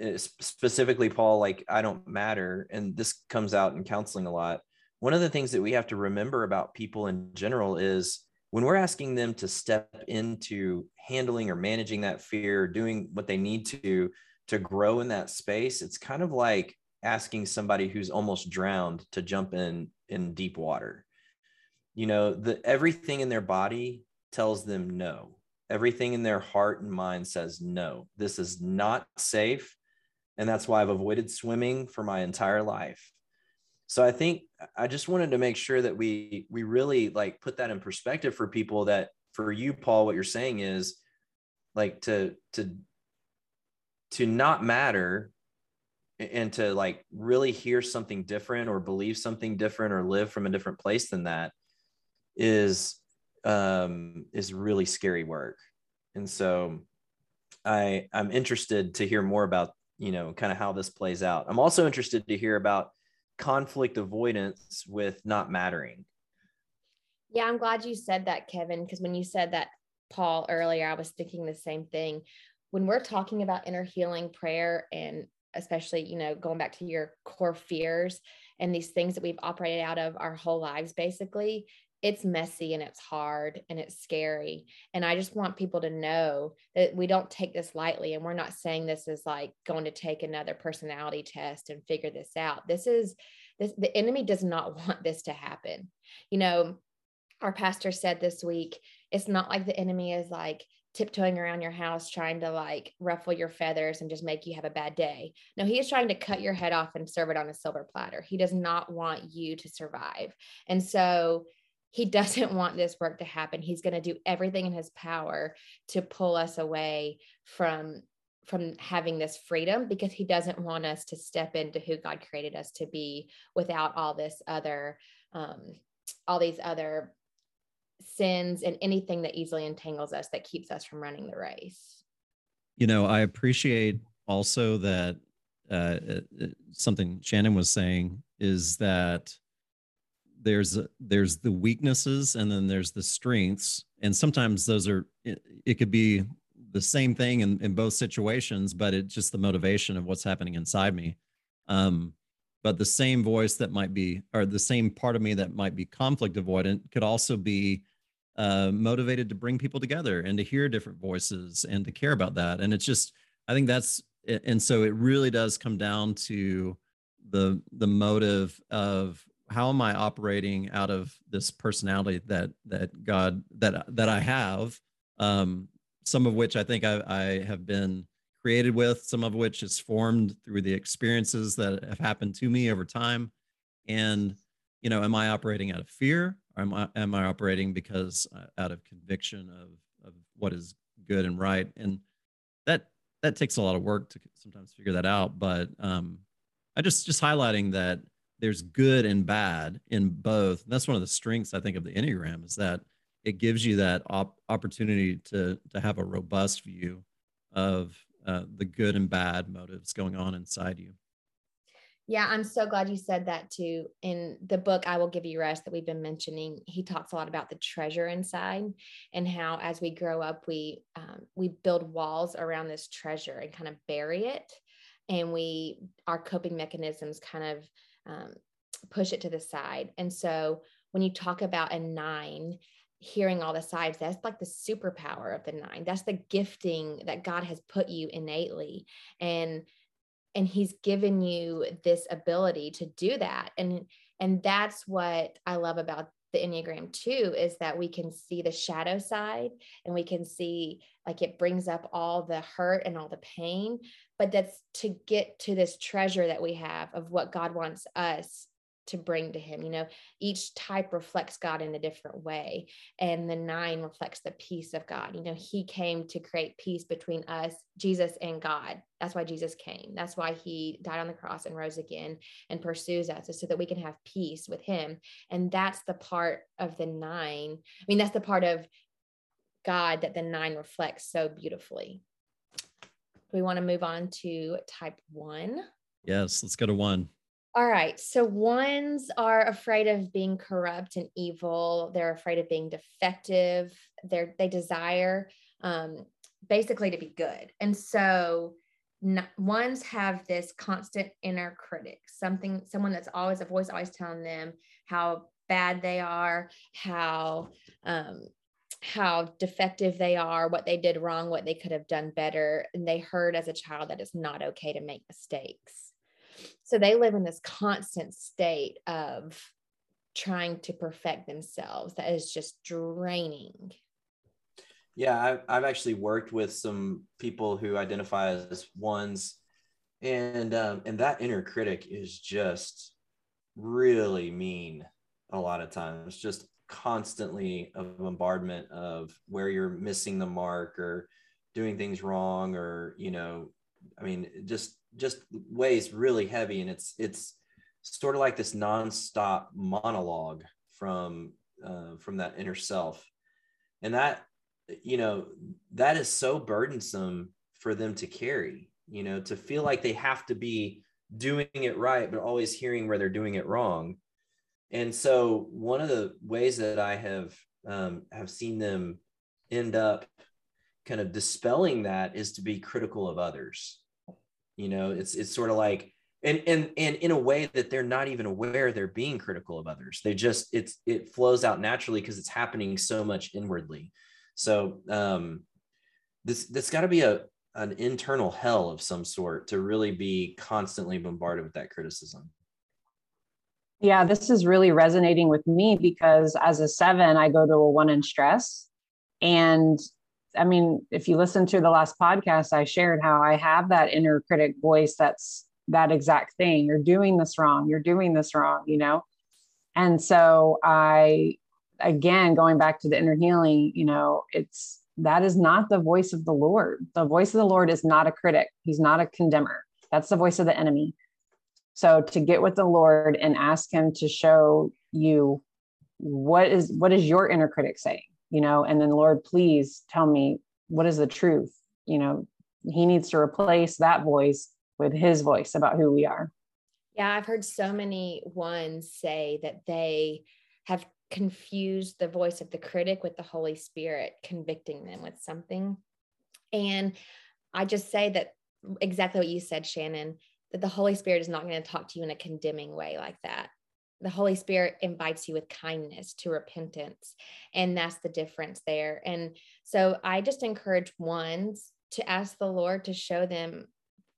Eh, specifically, Paul, like I don't matter, and this comes out in counseling a lot. One of the things that we have to remember about people in general is when we're asking them to step into handling or managing that fear, doing what they need to to grow in that space, it's kind of like asking somebody who's almost drowned to jump in in deep water. You know, the everything in their body tells them no. Everything in their heart and mind says no. This is not safe. And that's why I've avoided swimming for my entire life. So i think i just wanted to make sure that we we really like put that in perspective for people that for you paul what you're saying is like to to to not matter and to like really hear something different or believe something different or live from a different place than that is um is really scary work. And so i i'm interested to hear more about you know kind of how this plays out i'm also interested to hear about conflict avoidance with not mattering. Yeah, I'm glad you said that, Kevin, because when you said that, Paul, earlier, I was thinking the same thing. When we're talking about inner healing prayer and especially, you know, going back to your core fears and these things that we've operated out of our whole lives, basically, it's messy and it's hard and it's scary. And I just want people to know that we don't take this lightly. And we're not saying this is like going to take another personality test and figure this out. This is this, the enemy does not *laughs* want this to happen. You know, our pastor said this week, it's not like the enemy is like, tiptoeing around your house trying to like ruffle your feathers and just make you have a bad day. No, he is trying to cut your head off and serve it on a silver platter. He does not want you to survive. And so he doesn't *laughs* want this work to happen. He's going to do everything in his power to pull us away from from having this freedom because he doesn't want us to step into who god created us to be without all this other um all these other sins and anything that easily entangles us that keeps us from running the race. You know i appreciate also that uh, something shannon was saying is that there's there's the weaknesses and then there's the strengths. And sometimes those are it, it could be the same thing in, in both situations but it's just the motivation of what's happening inside me. Um, but the same voice that might be or the same part of me that might be conflict avoidant could also be uh, motivated to bring people together and to hear different voices and to care about that. And it's just i think that's and so it really does come down to the the motive of how am I operating out of this personality that that God that that I have, um, some of which I think I, I have been created with, some of which is formed through the experiences that have happened to me over time, and you know, am I operating out of fear, or am I am I operating because uh, out of conviction of of what is good and right, and that that takes a lot of work to sometimes figure that out, but um, I just just highlighting that there's good and bad in both. And that's one of the strengths I think of the Enneagram is that it gives you that op- opportunity to to have a robust view of uh, the good and bad motives going on inside you. Yeah, I'm so glad you said that too. In the book, I Will Give You Rest, that we've been mentioning, he talks a lot about the treasure inside and how as we grow up, we um, we build walls around this treasure and kind of bury it, and we our coping mechanisms kind of um, push it to the side. And so when you talk about a nine, hearing all the sides, that's like the superpower of the nine. That's the gifting that God has put you innately. And and he's given you this ability to do that. And and that's what I love about the Enneagram too is that we can see the shadow side and we can see like it brings up all the hurt and all the pain, but that's to get to this treasure that we have of what God wants us to bring to him. You know, each type reflects God in a different way. And the nine reflects the peace of God. You know, he came to create peace between us, Jesus, and God. That's why Jesus came. That's why he died on the cross and rose again and pursues us, so that we can have peace with him. And that's the part of the nine. I mean, that's the part of God that the nine reflects so beautifully. We want to move on to type one. Yes, let's go to one. All right. So ones are afraid of being corrupt and evil. They're afraid of being defective. They're they desire um, basically to be good. And so n- ones have this constant inner critic, something, someone that's always a voice always telling them how bad they are, how um, how defective they are, what they did wrong, what they could have done better. And they heard as a child that it's not okay to make mistakes. So they live in this constant state of trying to perfect themselves that is just draining. Yeah, I've, I've actually worked with some people who identify as ones, and um, and that inner critic is just really mean a lot of times, just constantly a bombardment of where you're missing the mark or doing things wrong or you know i mean just just weighs really heavy. And it's it's sort of like this nonstop monologue from uh, from that inner self. And that you know that is so burdensome for them to carry you know to feel like they have to be doing it right but always hearing where they're doing it wrong and so one of the ways that i have um, have seen them end up kind of dispelling that is to be critical of others. You know it's it's sort of like and and and in a way that they're not even aware they're being critical of others. They just it's it flows out naturally because it's happening so much inwardly. So um this got to be a an internal hell of some sort to really be constantly bombarded with that criticism yeah this is really resonating with me because as a seven i go to a one in stress and I mean, if you listen to the last podcast, I shared how I have that inner critic voice that's that exact thing. You're doing this wrong. You're doing this wrong, you know? And so I, again, going back to the inner healing, you know, it's that is not the voice of the Lord. The voice of the Lord is not a critic, He's not a condemner. That's the voice of the enemy. So to get with the Lord and ask Him to show you what is what is your inner critic saying you know? And then lord please tell me what is the truth you know? He needs to replace that voice with his voice about who we are. Yeah i've heard so many ones say that they have confused the voice of the critic with the holy spirit convicting them with something. And i just say that exactly what you said shannon that the holy spirit is not going to talk to you in a condemning way like that the Holy Spirit invites you with kindness to repentance. And that's the difference there. And so I just encourage ones to ask the Lord to show them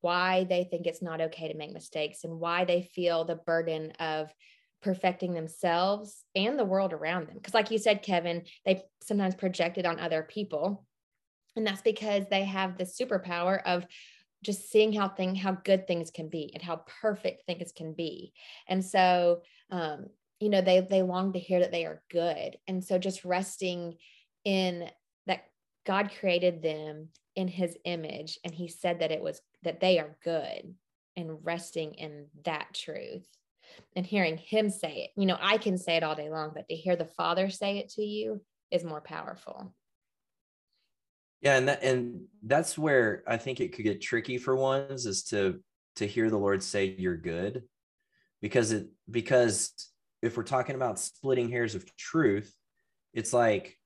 why they think it's not okay to make mistakes and why they feel the burden of perfecting themselves and the world around them. Because, like you said, Kevin, they sometimes project it on other people. And that's because they have the superpower of just seeing how thing how good things can be and how perfect things can be. And so um you know they they long to hear that they are good. And so just resting in that god created them in his image and he said that it was that they are good and resting in that truth and hearing him say it. You know i can say it all day long but to hear the father say it to you is more powerful yeah, and that and that's where I think it could get tricky for ones is to to hear the Lord say you're good because it because if we're talking about splitting hairs of truth, it's like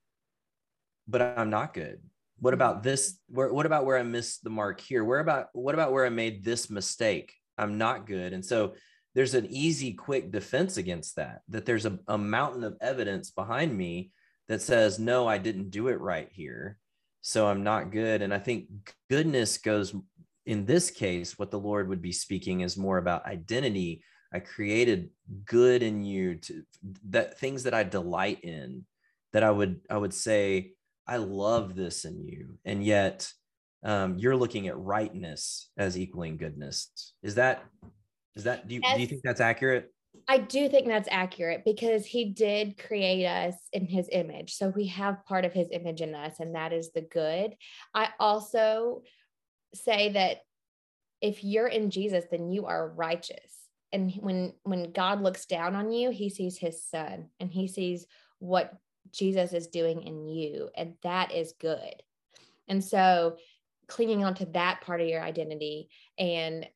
but I'm not good. What mm-hmm. about this? Where, what about where I missed the mark here? Where about what about where I made this mistake? I'm not good. And so there's an easy quick defense against that that there's a, a mountain of evidence behind me that says no i didn't do it right here so i'm not good. And i think goodness goes in this case what the lord would be speaking is more about identity. I created good in you to that things that i delight in that i would i would say i love this in you. And yet um, you're looking at rightness as equaling goodness. Is that is that do you, yes. do you think that's accurate I do think that's accurate because he did create us in his image. So we have part of his image in us, and that is the good. I also say that if you're in Jesus, then you are righteous. And when when God looks down on you, he sees his son and he sees what Jesus is doing in you, and that is good. And so clinging onto that part of your identity and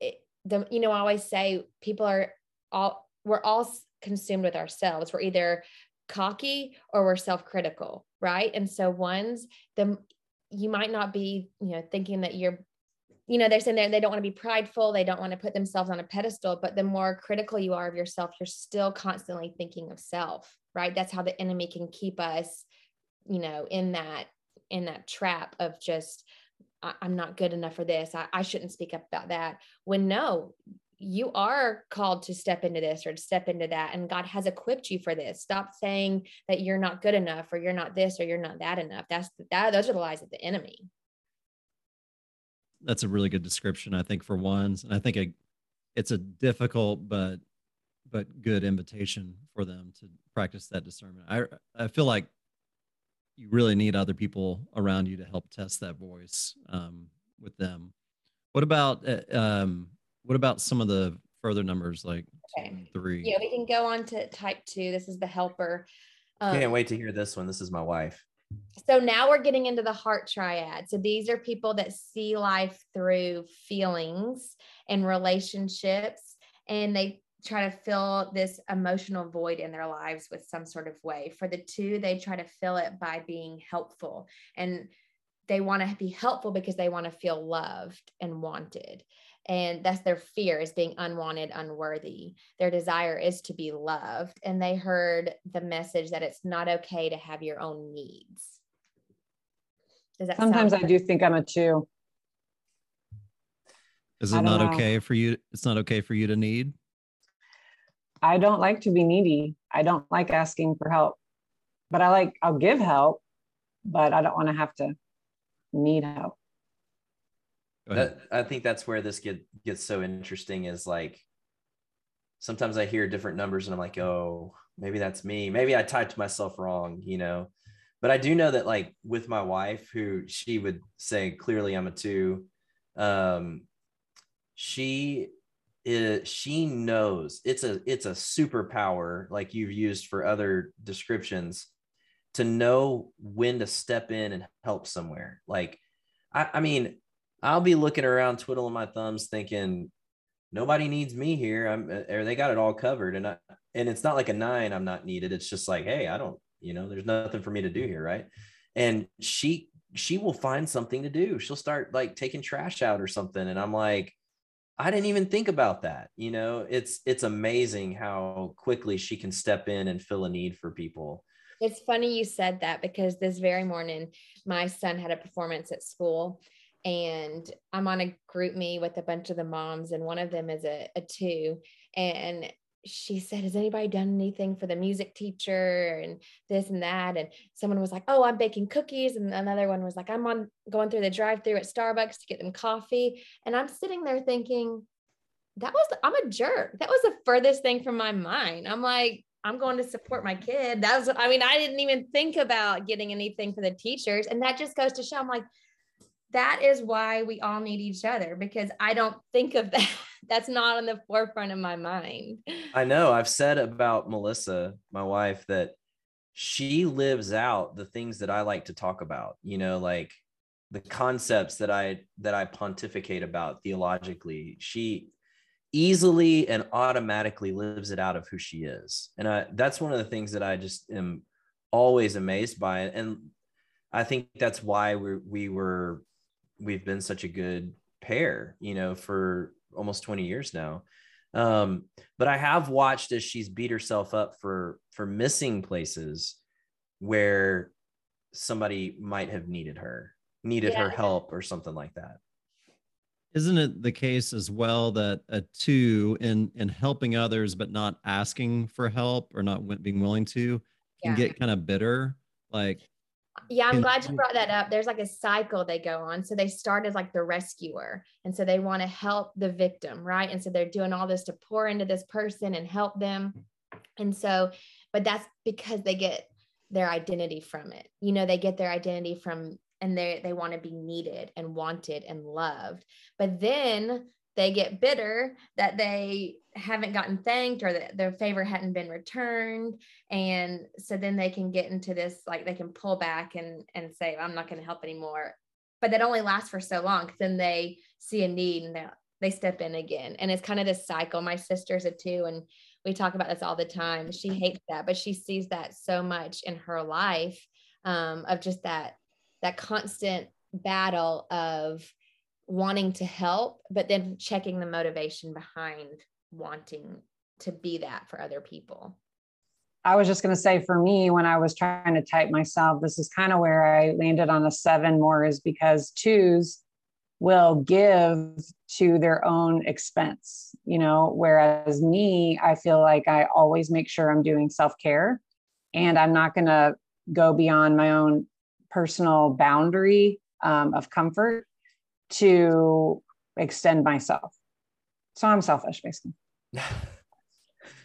it, the you know, I always say people are all we're all consumed with ourselves. We're either cocky or we're self-critical, right? And so one's the you might not be, you know, thinking that you're you know, they're saying they, they don't want to be prideful, they don't want to put themselves on a pedestal, but the more critical you are of yourself, you're still constantly thinking of self, right? That's how the enemy can keep us, you know, in that in that trap of just I'm not good enough for this. I, I shouldn't speak up about that. When no, you are called to step into this or to step into that and god has equipped you for this. Stop saying that you're not good enough or you're not this or you're not that enough. That's that those are the lies of the enemy. That's a really good description i think for ones and i think a, it's a difficult but but good invitation for them to practice that discernment. I i feel like you really need other people around you to help test that voice um, with them. What about uh, um, what about some of the further numbers like okay. three? Yeah, we can go on to type two. This is the helper. Um, Can't wait to hear this one. This is my wife. So now we're getting into the heart triad. So these are people that see life through feelings and relationships, and they try to fill this emotional void in their lives with some sort of way. For the two, they try to fill it by being helpful. And they want to be helpful because they want to feel loved and wanted and that's their fear is being unwanted unworthy. Their desire is to be loved. And they heard the message that it's not okay to have your own needs. Sometimes i do think i'm a two is it not know. okay for you it's not okay for you to need? I don't like to be needy. I don't like asking for help. But i like i'll give help but i don't want to have to need help that, I think that's where this get gets so interesting is like sometimes I hear different numbers and I'm like, oh, maybe that's me. Maybe I typed myself wrong, you know. But I do know that like with my wife, who she would say clearly I'm a two, um, she is she knows it's a it's a superpower like you've used for other descriptions to know when to step in and help somewhere. Like I, I mean, I'll be looking around, twiddling my thumbs, thinking nobody needs me here. I'm uh, or they got it all covered. And I, and it's not like a nine, I'm not needed. It's just like, hey, I don't, you know, there's nothing for me to do here, right? And she she will find something to do. She'll start like taking trash out or something. And I'm like, I didn't even think about that. You know, it's it's amazing how quickly she can step in and fill a need for people. It's funny you said that because this very morning my son had a performance at school and I'm on a GroupMe with a bunch of the moms, and one of them is a, a two. And she said, Has anybody done anything for the music teacher and this and that? And someone was like, Oh, I'm baking cookies. And another one was like, I'm on going through the drive through at Starbucks to get them coffee. And I'm sitting there thinking, That was, I'm a jerk. That was the furthest thing from my mind. I'm like, I'm going to support my kid. That was, I mean, I didn't even think about getting anything for the teachers. And that just goes to show I'm like, that is why we all need each other because I don't think of that. *laughs* That's not on the forefront of my mind. I know. I've said about Melissa, my wife, that she lives out the things that I like to talk about, you know, like the concepts that I that I pontificate about theologically. She easily and automatically lives it out of who she is. And I that's one of the things that I just am always amazed by. And I think that's why we we were we've been such a good pair, you know, for almost 20 years now. Um, but I have watched as she's beat herself up for for missing places where somebody might have needed her, needed Yeah. her help or something like that. Isn't it the case as well that a two in in helping others but not asking for help or not being willing to can Yeah. get kind of bitter? Like Yeah, I'm And- glad you brought that up. There's like a cycle they go on. So they start as like the rescuer. And so they want to help the victim, right? And so they're doing all this to pour into this person and help them. And so, but that's because they get their identity from it. You know, they get their identity from and they they want to be needed and wanted and loved. But then they get bitter that they haven't gotten thanked or that their favor hadn't been returned. And so then they can get into this like they can pull back and and say i'm not going to help anymore. But that only lasts for so long then they see a need and they, they step in again. And it's kind of this cycle. My sister's a two and we talk about this all the time. She hates that but she sees that so much in her life um, of just that that constant battle of wanting to help but then checking the motivation behind wanting to be that for other people. I was just going to say for me, when I was trying to type myself, this is kind of where I landed on a seven more, is because twos will give to their own expense, you know, whereas me, I feel like I always make sure I'm doing self care and I'm not going to go beyond my own personal boundary um, of comfort to extend myself. So I'm selfish, basically. *laughs*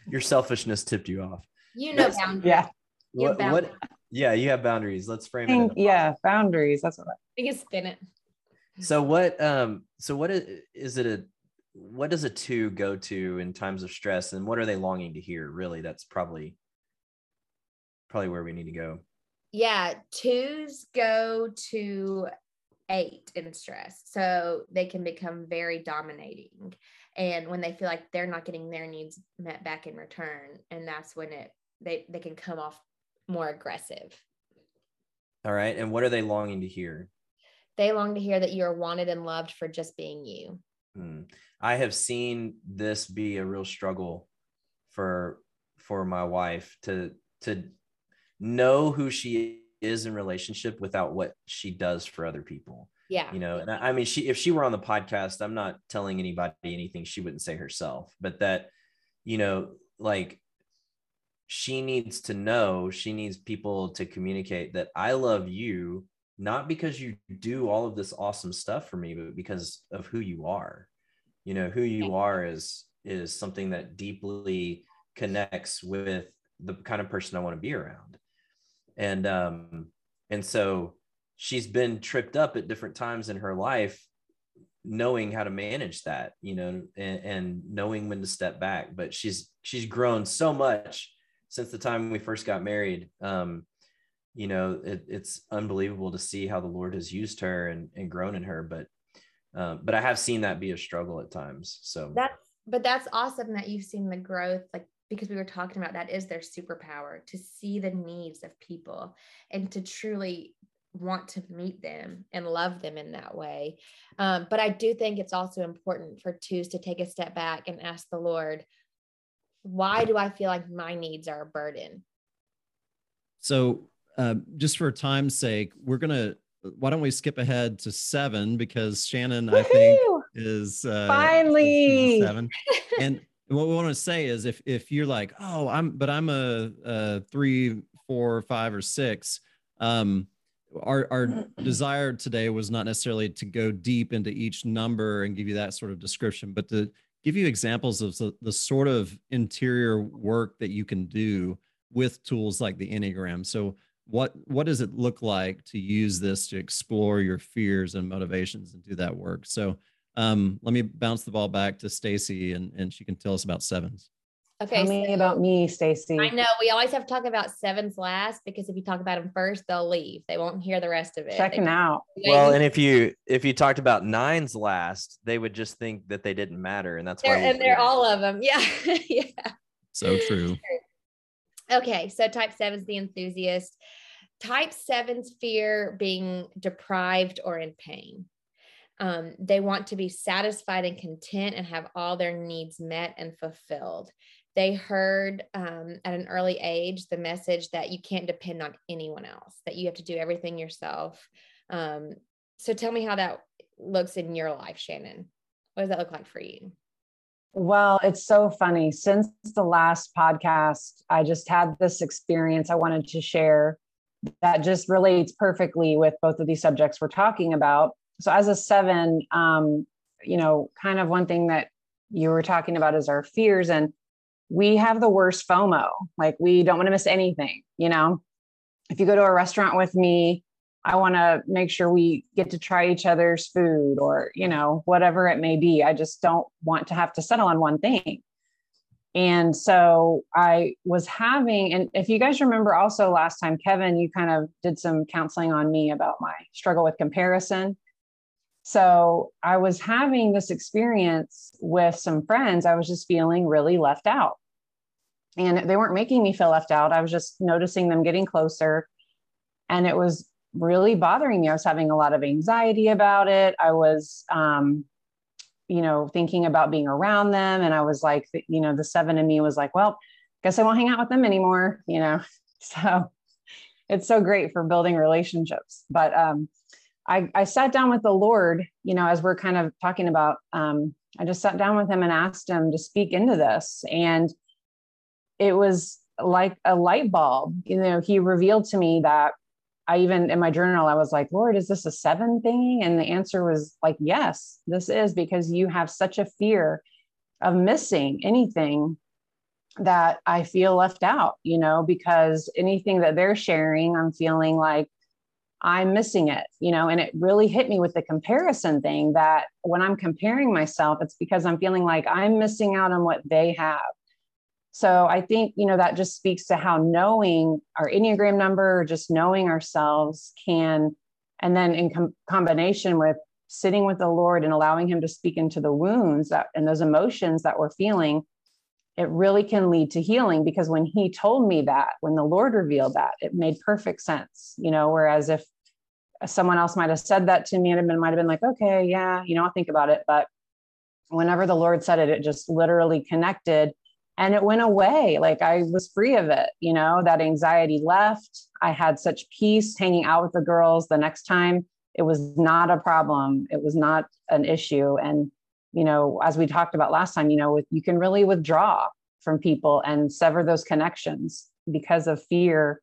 Your selfishness tipped you off. you know That's- boundaries. Yeah. You have What, what boundaries. yeah, you have boundaries. Let's frame it. Think- in a- yeah. Boundaries. That's what I, You can spin it. So what um so what is, is it a what does a two go to in times of stress and what are they longing to hear? Really, that's probably probably where we need to go. Yeah, twos go to eight in stress. So they can become very dominating. And when they feel like they're not getting their needs met back in return, and that's when it they they can come off more aggressive. All right. And what are they longing to hear? They long to hear that you're wanted and loved for just being you. Hmm. I have seen this be a real struggle for for my wife to to know who she is in relationship without what she does for other people. Yeah. You know, and I, I mean, she if she were on the podcast, I'm not telling anybody anything she wouldn't say herself, but that, you know, like she needs to know, she needs people to communicate that I love you not because you do all of this awesome stuff for me, but because of who you are. You know, who you are is is something that deeply connects with the kind of person I want to be around. And um and so she's been tripped up at different times in her life knowing how to manage that you know and, and knowing when to step back. But she's she's grown so much since the time we first got married. Um you know it, it's unbelievable to see how the lord has used her and, and grown in her. But um, but i have seen that be a struggle at times. So That's but that's awesome that you've seen the growth, like because we were talking about that is their superpower to see the needs of people and to truly want to meet them and love them in that way. Um, but I do think it's also important for twos to take a step back and ask the Lord, why do I feel like my needs are a burden? So, uh, just for time's sake, we're gonna. Why don't we skip ahead to seven because Shannon, I think, Woohoo! Is uh, Finally! seven. And what we want to say is, if if you're like, oh, I'm, but I'm a, a three, four, five, or six. Um, our our desire today was not necessarily to go deep into each number and give you that sort of description, but to give you examples of the, the sort of interior work that you can do with tools like the Enneagram. So what what does it look like to use this to explore your fears and motivations and do that work? So um, let me bounce the ball back to Stacy and, and she can tell us about sevens. Okay. Tell me so- about me, Stacy. I know we always have to talk about sevens last because if you talk about them first, they'll leave. They won't hear the rest of it. Checking They- out. they- well and if you if you talked about nines last they would just think that they didn't matter and that's why they're, we and they're created- all of them. *laughs* Yeah. yeah. So true. Okay, so type seven's the enthusiast. Type seven's fear being deprived or in pain. Um, they want to be satisfied and content and have all their needs met and fulfilled. They heard um, at an early age the message that you can't depend on anyone else, that you have to do everything yourself. Um, so tell me how that looks in your life, Shannon. What does that look like for you? Well, it's so funny. Since the last podcast, I just had this experience I wanted to share that just relates perfectly with both of these subjects we're talking about. So, as a seven, um, you know, kind of one thing that you were talking about is our fears. And we have the worst FOMO. Like, we don't want to miss anything. You know, if you go to a restaurant with me, I want to make sure we get to try each other's food or, you know, whatever it may be. I just don't want to have to settle on one thing. And so I was having, and if you guys remember also last time, Kevin, you kind of did some counseling on me about my struggle with comparison. So I was having this experience with some friends. I was just feeling really left out. And they weren't making me feel left out. I was just noticing them getting closer. And it was really bothering me. I was having a lot of anxiety about it. I was, um, you know, thinking about being around them. And I was like, you know, the seven in me was like, well, guess I won't hang out with them anymore, you know? *laughs* So it's so great for building relationships. But um, I, I sat down with the Lord, you know, as we're kind of talking about, um, I just sat down with him and asked him to speak into this. And it was like a light bulb. You know, he revealed to me that I even in my journal, I was like, Lord, is this a seven thing? And the answer was like, yes, this is because you have such a fear of missing anything that I feel left out, you know, because anything that they're sharing, I'm feeling like I'm missing it, you know, and it really hit me with the comparison thing that when I'm comparing myself, it's because I'm feeling like I'm missing out on what they have. So I think, you know, that just speaks to how knowing our Enneagram number, just knowing ourselves can, and then in com- combination with sitting with the Lord and allowing Him to speak into the wounds that, and those emotions that we're feeling, it really can lead to healing. Because when He told me that, when the Lord revealed that, it made perfect sense, you know, whereas if someone else might have said that to me and it might have been like, okay, yeah, you know, I'll think about it. But whenever the Lord said it, it just literally connected and it went away. Like i was free of it you know that anxiety left. I had such peace hanging out with the girls the next time. It was not a problem. It was not an issue. And you know as we talked about last time you know you can really withdraw from people and sever those connections because of fear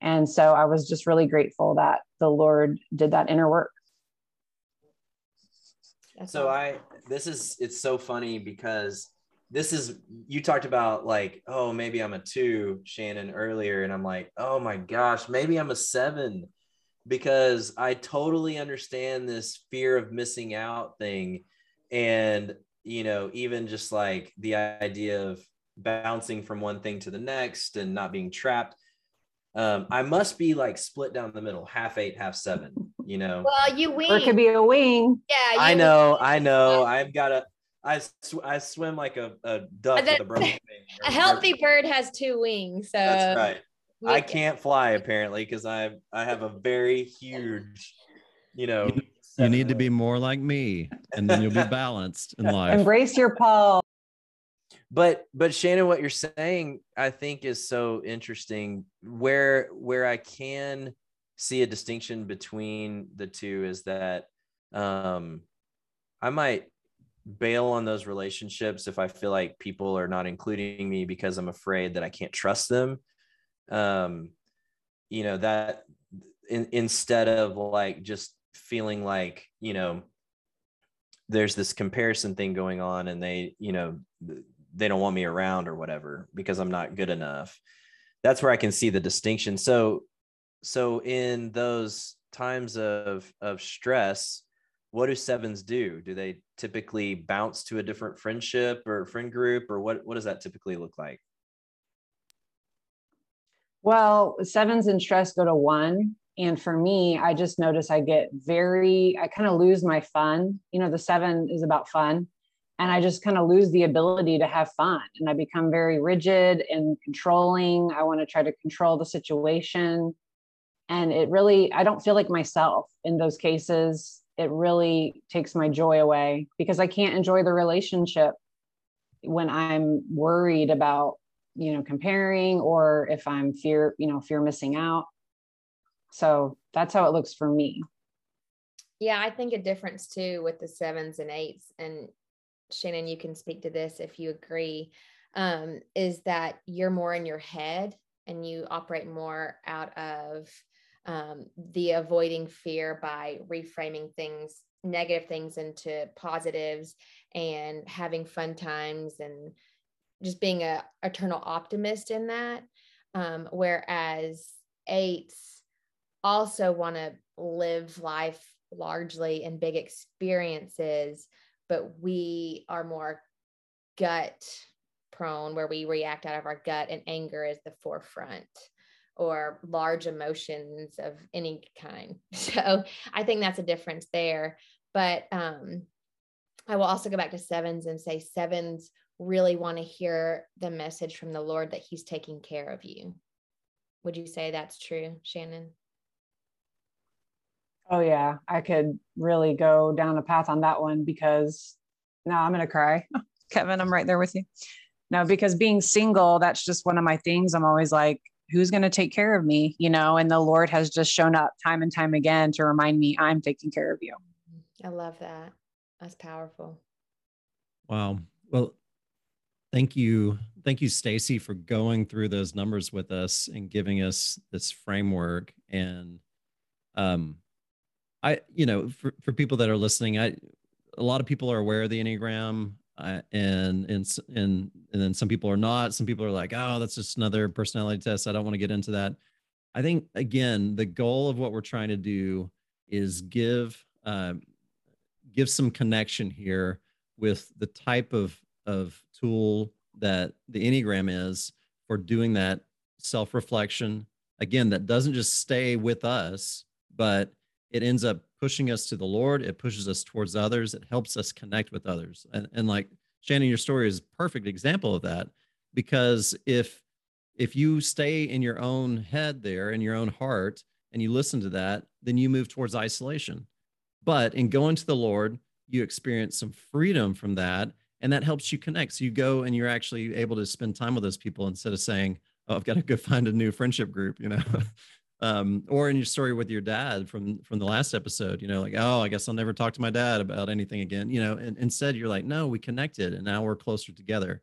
and so i was just really grateful that the lord did that inner work. So i this is it's so funny because this is you talked about like oh maybe i'm a two shannon earlier and i'm like oh my gosh maybe i'm a seven because i totally understand this fear of missing out thing. And you know even just like the idea of bouncing from one thing to the next and not being trapped um, I must be like split down the middle, half eight, half seven, you know. Well, you wing. Or it could be a wing. Yeah. I know, I know. I've got a I, sw- I swim like a, a duck with a broken *laughs* wing. A healthy bird has two wings. So That's right. I can't fly apparently because I I have a very huge, you know. You need to be more like me, and then you'll be balanced in *laughs* life. Embrace your Paul. But but Shannon, what you're saying, I think, is so interesting. Where where I can see a distinction between the two is that um, I might bail on those relationships if I feel like people are not including me because I'm afraid that I can't trust them. Um, you know, that in, instead of like just feeling like, you know, there's this comparison thing going on and they, you know, they don't want me around or whatever because I'm not good enough. That's where I can see the distinction. So, so in those times of of stress, what do sevens do? Do they typically bounce to a different friendship or friend group, or what, what does that typically look like? Well, sevens in stress go to one. And for me, I just notice I get very, I kind of lose my fun. You know, the seven is about fun. And I just kind of lose the ability to have fun. And I become very rigid and controlling. I want to try to control the situation. And it really, I don't feel like myself in those cases it really takes my joy away because I can't enjoy the relationship when I'm worried about, you know, comparing or if I'm fear, you know, fear missing out. So that's how it looks for me. Yeah, I think a difference too with the sevens and eights, and Shannon, you can speak to this if you agree, um, is that you're more in your head and you operate more out of um, the avoiding fear by reframing things, negative things into positives and having fun times and just being a eternal optimist in that. Um, whereas eights also want to live life largely in big experiences, but we are more gut prone where we react out of our gut and anger is the forefront or large emotions of any kind. *laughs* So I think that's a difference there. But um, I will also go back to sevens and say sevens really want to hear the message from the Lord that He's taking care of you. Would you say that's true, Shannon? Oh, yeah. I could really go down a path on that one because now I'm going to cry. *laughs* Kevin, I'm right there with you. No, because being single, that's just one of my things. I'm always like, who's going to take care of me? You know, and the Lord has just shown up time and time again to remind me I'm taking care of you. I love that. That's powerful. Wow. Well, thank you. Thank you, Stacy, for going through those numbers with us and giving us this framework. And um, I, you know, for, for people that are listening, I a lot of people are aware of the Enneagram and and and and then some people are not. Some people are like, oh, that's just another personality test. I don't want to get into that. I think again, the goal of what we're trying to do is give um, give some connection here with the type of of tool that the Enneagram is for doing that self reflection. Again, that doesn't just stay with us, but it ends up pushing us to the Lord. It pushes us towards others. It helps us connect with others. And, and like Shannon, your story is a perfect example of that. Because if if you stay in your own head there, in your own heart, and you listen to that, then you move towards isolation. But in going to the Lord, you experience some freedom from that. And that helps you connect. So you go and you're actually able to spend time with those people instead of saying, Oh, I've got to go *laughs* find a new friendship group, you know. *laughs* um, or in your story with your dad from from the last episode, you know, like, oh, I guess I'll never talk to my dad about anything again, you know. And instead, you're like, no, we connected, and now we're closer together,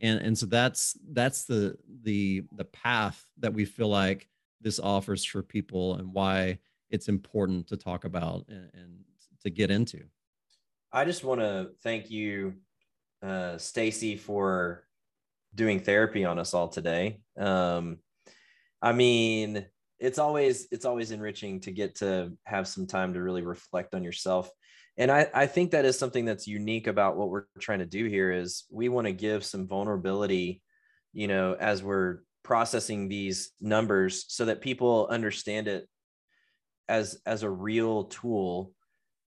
and and so that's that's the the the path that we feel like this offers for people, and why it's important to talk about and, and to get into. I just want to thank you, uh, Stacy, for doing therapy on us all today. Um, I mean, it's always it's always enriching to get to have some time to really reflect on yourself. And I, I think that is something that's unique about what we're trying to do here is we want to give some vulnerability you know as we're processing these numbers so that people understand it as as a real tool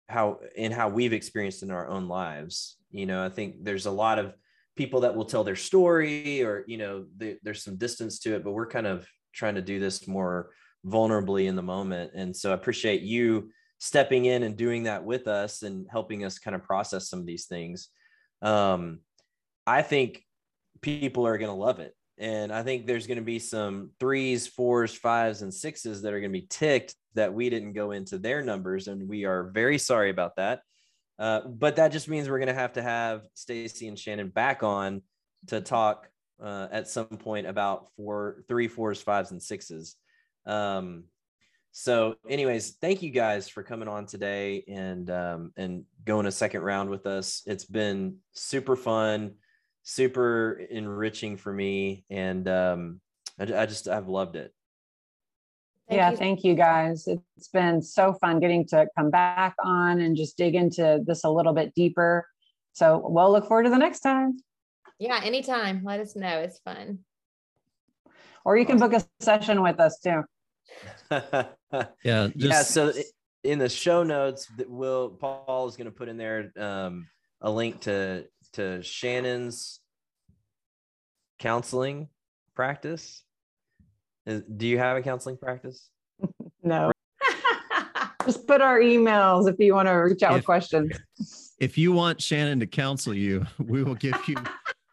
how in how we've experienced in our own lives. You know i think there's a lot of people that will tell their story or you know the, there's some distance to it but we're kind of trying to do this more vulnerably in the moment. And so I appreciate you stepping in and doing that with us and helping us kind of process some of these things. Um, I think people are going to love it. And I think there's going to be some threes, fours, fives, and sixes that are going to be ticked that we didn't go into their numbers. And we are very sorry about that. Uh, but that just means we're going to have to have Stacy and Shannon back on to talk uh, at some point about four, three, fours, fives, and sixes. Um, so, anyways, thank you guys for coming on today and um, and going a second round with us. It's been super fun, super enriching for me, and um, I, I just I've loved it. Thank yeah, you. thank you guys. It's been so fun getting to come back on and just dig into this a little bit deeper. So we'll look forward to the next time. Yeah, anytime. Let us know. It's fun. Or you can book a session with us too. *laughs* yeah. Just... Yeah. So in the show notes, that will Paul is going to put in there um, a link to to Shannon's counseling practice. Do you have a counseling practice? *laughs* no. *laughs* Just put our emails if you want to reach out If- with questions. If you want Shannon to counsel you, we will give you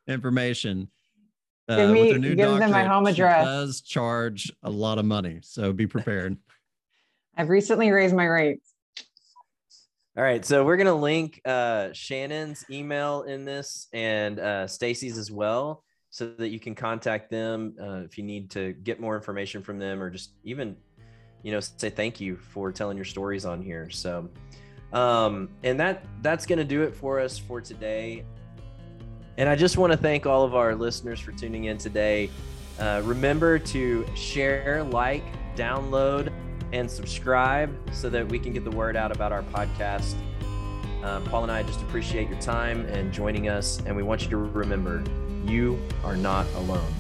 information. Uh, Give me- with her new give them my doctorate, home she address. does charge a lot of money, so be *laughs* prepared. I've recently raised my rates. All right, so we're gonna link uh, Shannon's email in this and uh, Stacy's as well, so that you can contact them uh, if you need to get more information from them, or just even, you know, say thank you for telling your stories on here. So, um, and that that's gonna do it for us for today. And I just want to thank all of our listeners for tuning in today. Uh, remember to share, like, download, and subscribe so that we can get the word out about our podcast. Uh, Paul and I just appreciate your time and joining us, and we want you to remember you are not alone.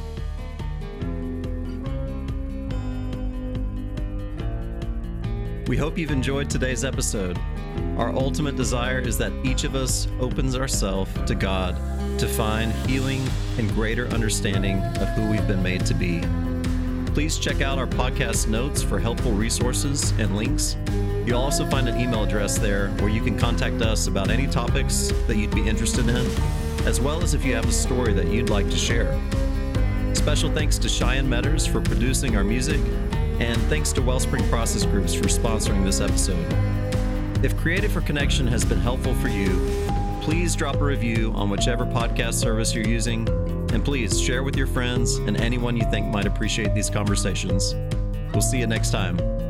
We hope you've enjoyed today's episode. Our ultimate desire is that each of us opens ourselves to God to find healing and greater understanding of who we've been made to be. Please check out our podcast notes for helpful resources and links. You'll also find an email address there where you can contact us about any topics that you'd be interested in, as well as if you have a story that you'd like to share. Special thanks to Cheyenne Metters for producing our music, and thanks to Wellspring Process Groups for sponsoring this episode. If Created for Connection has been helpful for you, please drop a review on whichever podcast service you're using, and please share with your friends and anyone you think might appreciate these conversations. We'll see you next time.